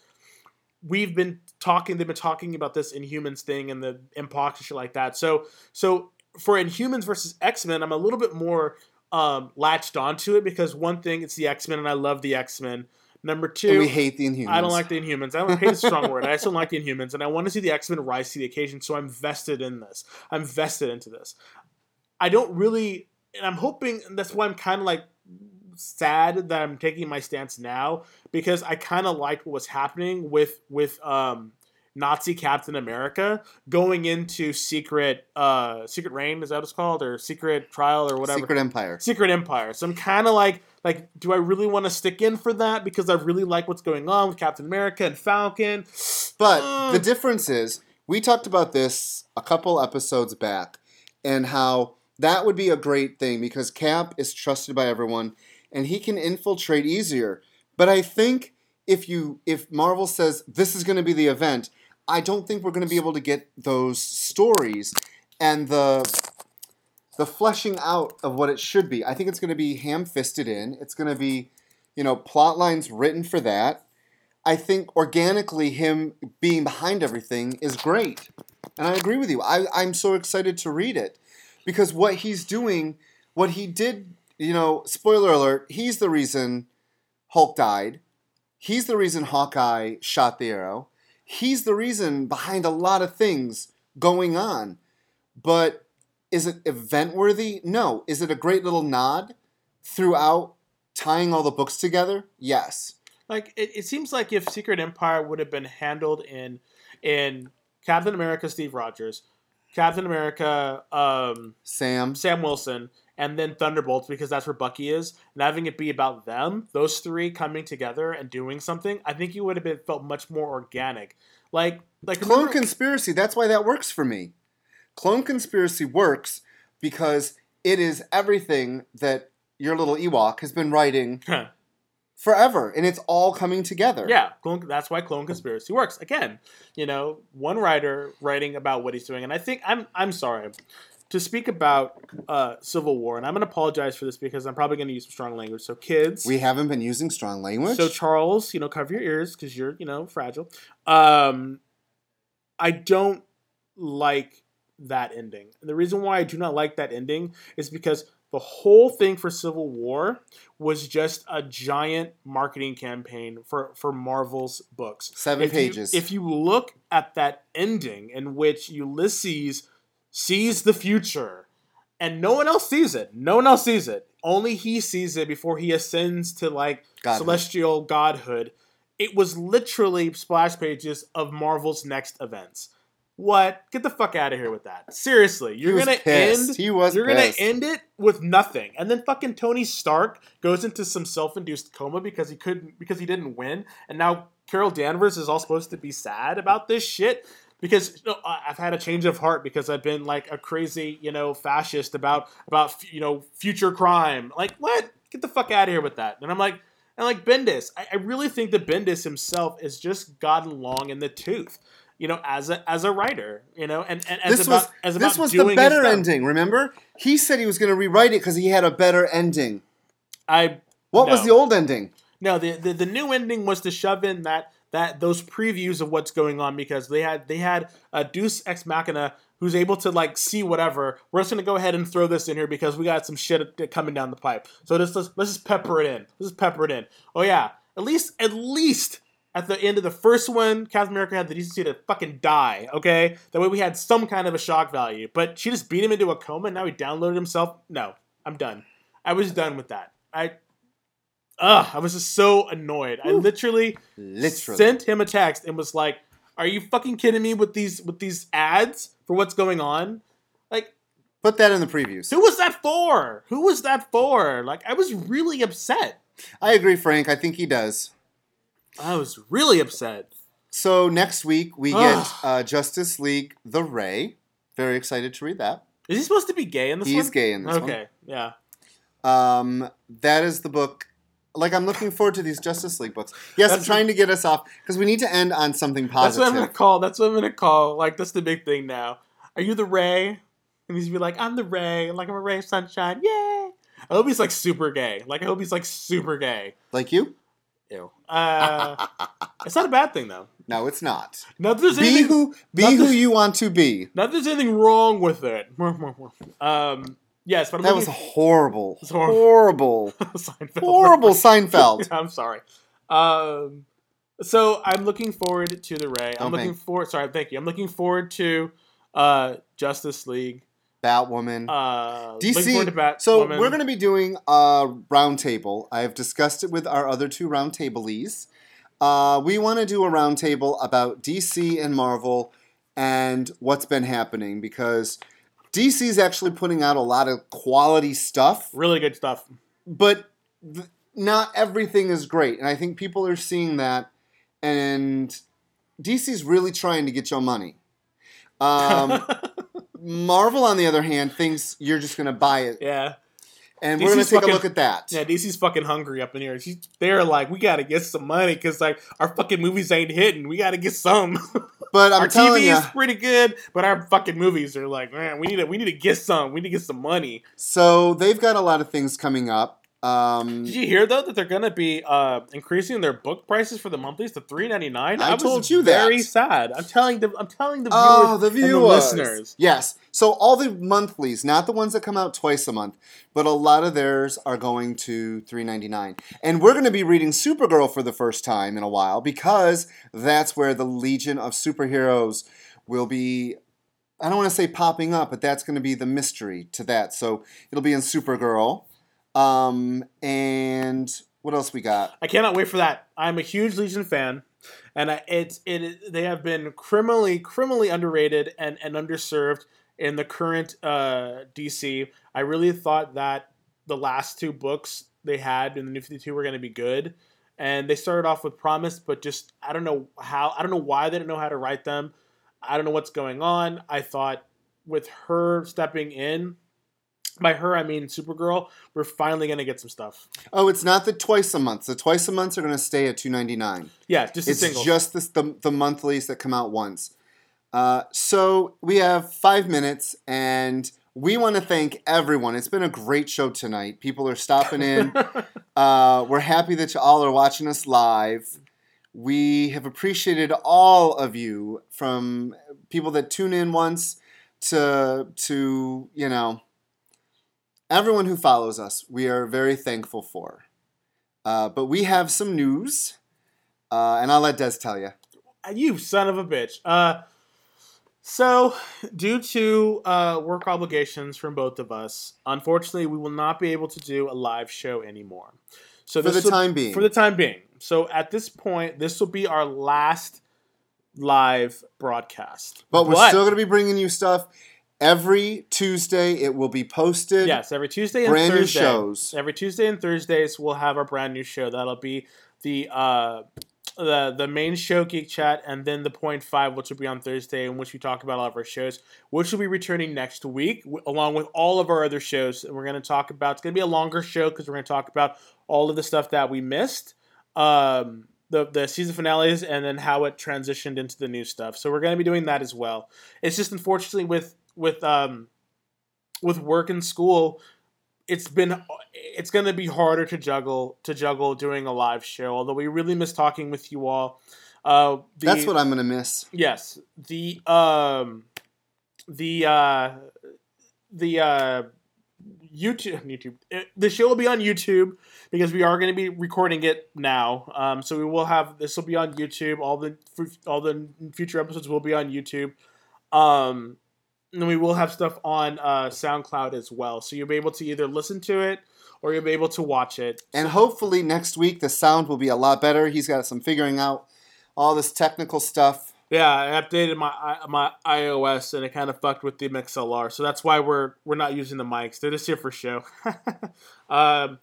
we've been talking. They've been talking about this Inhumans thing and the M-Pox and shit like that. So so for Inhumans versus X Men, I'm a little bit more um, latched onto it because one thing, it's the X Men, and I love the X Men. Number two, And we hate the Inhumans. I don't like the Inhumans. I don't hate a strong word. I just don't like the Inhumans, and I want to see the X Men rise to the occasion. So I'm vested in this. I'm vested into this. I don't really, and I'm hoping. And that's why I'm kind of like sad that I'm taking my stance now because I kind of liked what was happening with with um, Nazi Captain America going into Secret uh, Secret Reign. Is that what it's called, or Secret Trial, or whatever? Secret Empire. Secret Empire. So I'm kind of like, like, do I really want to stick in for that because I really like what's going on with Captain America and Falcon? But Mm. the difference is, we talked about this a couple episodes back, and how that would be a great thing because Cap is trusted by everyone, and he can infiltrate easier. But I think if you if Marvel says this is going to be the event, I don't think we're going to be able to get those stories and the the fleshing out of what it should be. I think it's going to be ham-fisted in. It's going to be, you know, plot lines written for that. I think organically him being behind everything is great. And I agree with you. I, I'm so excited to read it. Because what he's doing, what he did, you know, spoiler alert, he's the reason Hulk died. He's the reason Hawkeye shot the arrow. He's the reason behind a lot of things going on. but is it event worthy? No. Is it a great little nod throughout tying all the books together? Yes. Like it, it seems like if Secret Empire would have been handled in in Captain America, Steve Rogers, Captain America, um, Sam. Sam Wilson, and then Thunderbolts because that's where Bucky is, and having it be about them, those three coming together and doing something, I think you would have been felt much more organic. Like like Clone remember- Conspiracy, that's why that works for me. Clone Conspiracy works because it is everything that your little Ewok has been writing forever, and it's all coming together. Yeah, clone, that's why Clone Conspiracy works. Again, you know, one writer writing about what he's doing, and I think I'm I'm sorry to speak about uh, Civil War, and I'm going to apologize for this because I'm probably going to use some strong language. So, kids, We haven't been using strong language. so Charles, you know, cover your ears because you're you know fragile. Um, I don't like that ending. And the reason why I do not like that ending is because the whole thing for Civil War was just a giant marketing campaign for for Marvel's books. Seven If you- pages. if you look at that ending in which Ulysses sees the future and no one else sees it. No one else sees it. Only he sees it before he ascends to like Godhood. celestial godhood. It was literally splash pages of Marvel's next events. What? Get the fuck out of here with that. Seriously, you're gonna pissed. end He was you're pissed. gonna end it with nothing, and then fucking Tony Stark goes into some self-induced coma because he couldn't because he didn't win, and now Carol Danvers is all supposed to be sad about this shit because you know, I've had a change of heart because I've been like a crazy you know fascist about about you know future crime. Like what? Get the fuck out of here with that. And I'm like. And like Bendis, I, I really think that Bendis himself is just gotten long in the tooth, you know, as a as a writer, you know, and, and as this about was as this was the better ending. Remember, he said he was going to rewrite it because he had a better ending. I What was the old ending? no the, the the new ending was to shove in that that those previews of what's going on because they had they had a Deus Ex Machina who's able to like see whatever. We're just gonna go ahead and throw this in here because we got some shit coming down the pipe. So just let's, let's just pepper it in. Let's just pepper it in. Oh yeah, at least at least. At the end of the first one, Captain America had the decency to fucking die, okay? That way we had some kind of a shock value. But she just beat him into a coma and now he downloaded himself. No, I'm done. I was done with that. I Ugh, I was just so annoyed. I literally, Literally. sent him a text and was like, "Are you fucking kidding me with these with these ads for what's going on? Like, Put that in the previews. who was that for? Who was that for? Like, I was really upset. I agree, Frank. I think he does. I was really upset. So next week we get uh, Justice League: The Ray. Very excited to read that. Is he supposed to be gay in this one? He's gay in this one. okay, yeah. Um, that is the book. Like I'm looking forward to these Justice League books. Yes, I'm trying to get us off because we need to end on something positive. That's what I'm gonna call. That's what I'm gonna call. Like, that's the big thing now. Are you the Ray? And he's be like, I'm the Ray. Like, I'm a Ray of sunshine. Yay! I hope he's like super gay. Like, I hope he's like super gay. Like you? Ew. Uh, it's not a bad thing though. No, it's not. Not there's Be anything. who be who you want to be. Not that there's anything wrong with it. Um. Yes, but I'm That was looking horrible. It's horrible. Horrible. Seinfeld. horrible Seinfeld. I'm sorry. Um. So I'm looking forward to the Ray. I'm looking forward. Sorry, thank you. I'm looking forward to uh Justice League. Batwoman. Uh, looking forward to DC. Batwoman. So we're going to be doing a roundtable. I have discussed it with our other two roundtableies. Uh, we want to do a roundtable about DC and Marvel and what's been happening because DC's actually putting out a lot of quality stuff, really good stuff. but th- not everything is great. And I think people are seeing that, and DC's really trying to get your money. Um, Marvel, on the other hand, thinks you're just going to buy it yeah, and we're gonna take fucking- a look at that. yeah. DC's fucking hungry up in here. She's, they're like, we gotta get some money because like our fucking movies ain't hitting. We gotta get some. But I'm our telling TV you, is pretty good, but our fucking movies are like, man, we need to we need to get some. We need to get some money. so they've got a lot of things coming up. Um, Did you hear though that they're gonna be uh, increasing their book prices for the monthlies to three ninety nine? I was told you that. Very sad. I'm telling the I'm telling the viewers, oh, the and viewers, the listeners. Yes. So all the monthlies, not the ones that come out twice a month, but a lot of theirs are going to three ninety nine. And we're going to be reading Supergirl for the first time in a while because that's where the Legion of Superheroes will be I don't want to say popping up, but that's going to be the mystery to that. So it'll be in Supergirl. Um, and what else we got? I cannot wait for that. I'm a huge Legion fan, and I, it's it. They have been criminally criminally underrated and and underserved in the current uh, DC. I really thought that the last two books they had in the New Fifty Two were going to be good, and they started off with promise, but just I don't know how. I don't know why they didn't know how to write them. I don't know what's going on. I thought with her stepping in. By her, I mean Supergirl. We're finally gonna get some stuff. Oh, it's not the twice a month. The twice a months are going to stay at two ninety nine. Yeah, just It's single. just this, the the monthlies that come out once. Uh, so we have five minutes, and we want to thank everyone. It's been a great show tonight. People are stopping in. uh, we're happy that you all are watching us live. We have appreciated all of you, from people that tune in once to to you know everyone who follows us. We are very thankful for. Uh, but we have some news, uh, and I'll let Des tell you. You son of a bitch. Uh, so, due to uh, work obligations from both of us, unfortunately, we will not be able to do a live show anymore. So For this the will- time being. for the time being. So at this point, this will be our last live broadcast. But we're still going to be bringing you stuff every Tuesday. It will be posted. yes, every Tuesday and brand new Thursday. shows. Every Tuesday and Thursdays, we'll have our brand new show. That'll be the uh, the the main show, Geek Chat, and then the Point Five, which will be on Thursday, in which we talk about all of our shows, which will be returning next week, w- along with all of our other shows. And we're going to talk about. It's going to be a longer show because we're going to talk about all of the stuff that we missed. Um, the, the season finales and then how it transitioned into the new stuff. So we're going to be doing that as well. It's just unfortunately with with um with work and school, it's been it's going to be harder to juggle to juggle doing a live show. Although we really miss talking with you all. Uh, the, That's what I'm going to miss. Yes, the um, the uh, the uh, YouTube YouTube. uh, The show will be on YouTube because we are going to be recording it now. Um, so we will have this will be on YouTube. All the all the future episodes will be on YouTube. Um, and we will have stuff on uh, SoundCloud as well. So you'll be able to either listen to it or you'll be able to watch it. And hopefully next week the sound will be a lot better. He's got some figuring out all this technical stuff. Yeah, I updated my my iOS and it kind of fucked with the Mixlr, so that's why we're we're not using the mics. They're just here for show. um,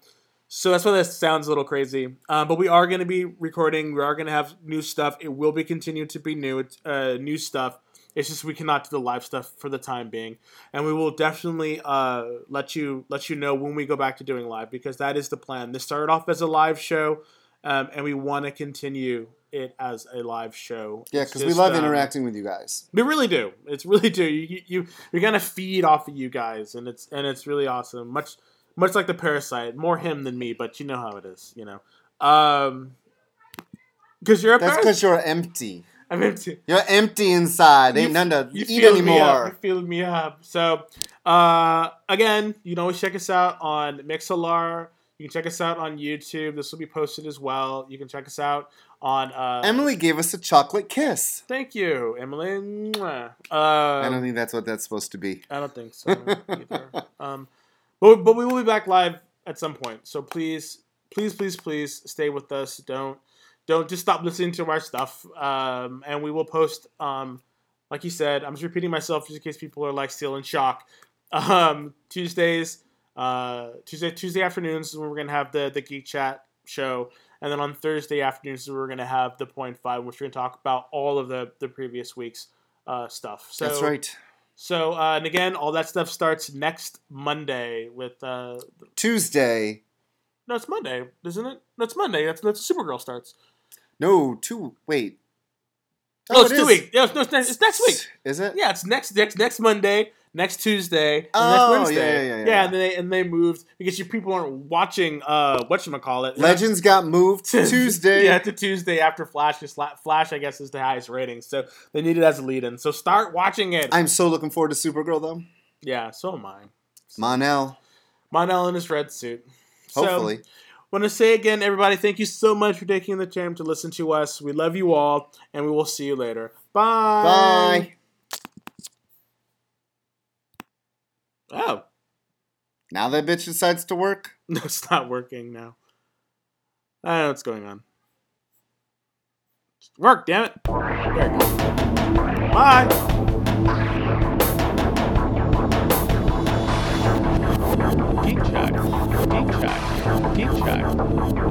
so that's why this sounds a little crazy. Um, but we are going to be recording. We are going to have new stuff. It will be continued to be new uh, new stuff. It's just we cannot do the live stuff for the time being, and we will definitely uh, let you let you know when we go back to doing live because that is the plan. This started off as a live show, um, and we want to continue it as a live show. Yeah, because we love um, interacting with you guys. we really do. It's really do. You you you're gonna feed off of you guys, and it's and it's really awesome. Much much like the parasite, more him than me, but you know how it is. You know, um, because you're a That's because you're empty. I'm empty. You're empty inside. Ain't You- none to You eat filled me up. anymore. You filled me up. So, uh, again, you can always check us out on Mixlr. You can check us out on YouTube. This will be posted as well. You can check us out on. Uh, Emily gave us a chocolate kiss. Thank you, Emily. I Um, don't think that's what that's supposed to be. I don't think so either. Um, but but we will be back live at some point. So please, please, please, please stay with us. Don't don't just stop listening to our stuff. Um, and we will post. Um, like you said, I'm just repeating myself just in case people are like still in shock. Um, Tuesdays, uh, Tuesday Tuesday afternoons is when we're gonna have the the geek chat show. And then on Thursday afternoons, we're going to have the point five, which we're going to talk about all of the, the previous week's uh, stuff. So, that's right. so, uh, and again, all that stuff starts next Monday with. Uh, Tuesday. no, it's Monday, isn't it? No, it's Monday. That's that's Supergirl starts. No, two. Wait. Oh, it it's two is. weeks. Yeah, it's, no, it's, next, it's next week. Is it? Yeah, it's next next next Monday, next Tuesday, and Oh, next yeah, Wednesday. yeah, yeah, yeah. and they and they moved because you people aren't watching. Uh, what you call it? Legends got moved to Tuesday. yeah, to Tuesday after Flash. Just Flash, I guess, is the highest rating, so they need it as a lead-in. So start watching it. I'm so looking forward to Supergirl though. yeah, so am I. Mon-El. Mon-El in his red suit. So, Hopefully. Want to say again, everybody, thank you so much for taking the time to listen to us. We love you all, and we will see you later. Bye. Bye. Oh, Now that bitch decides to work. no, it's not working now. I don't know what's going on. Work, damn it. There you go. Bye. Geek Check. Geek Check.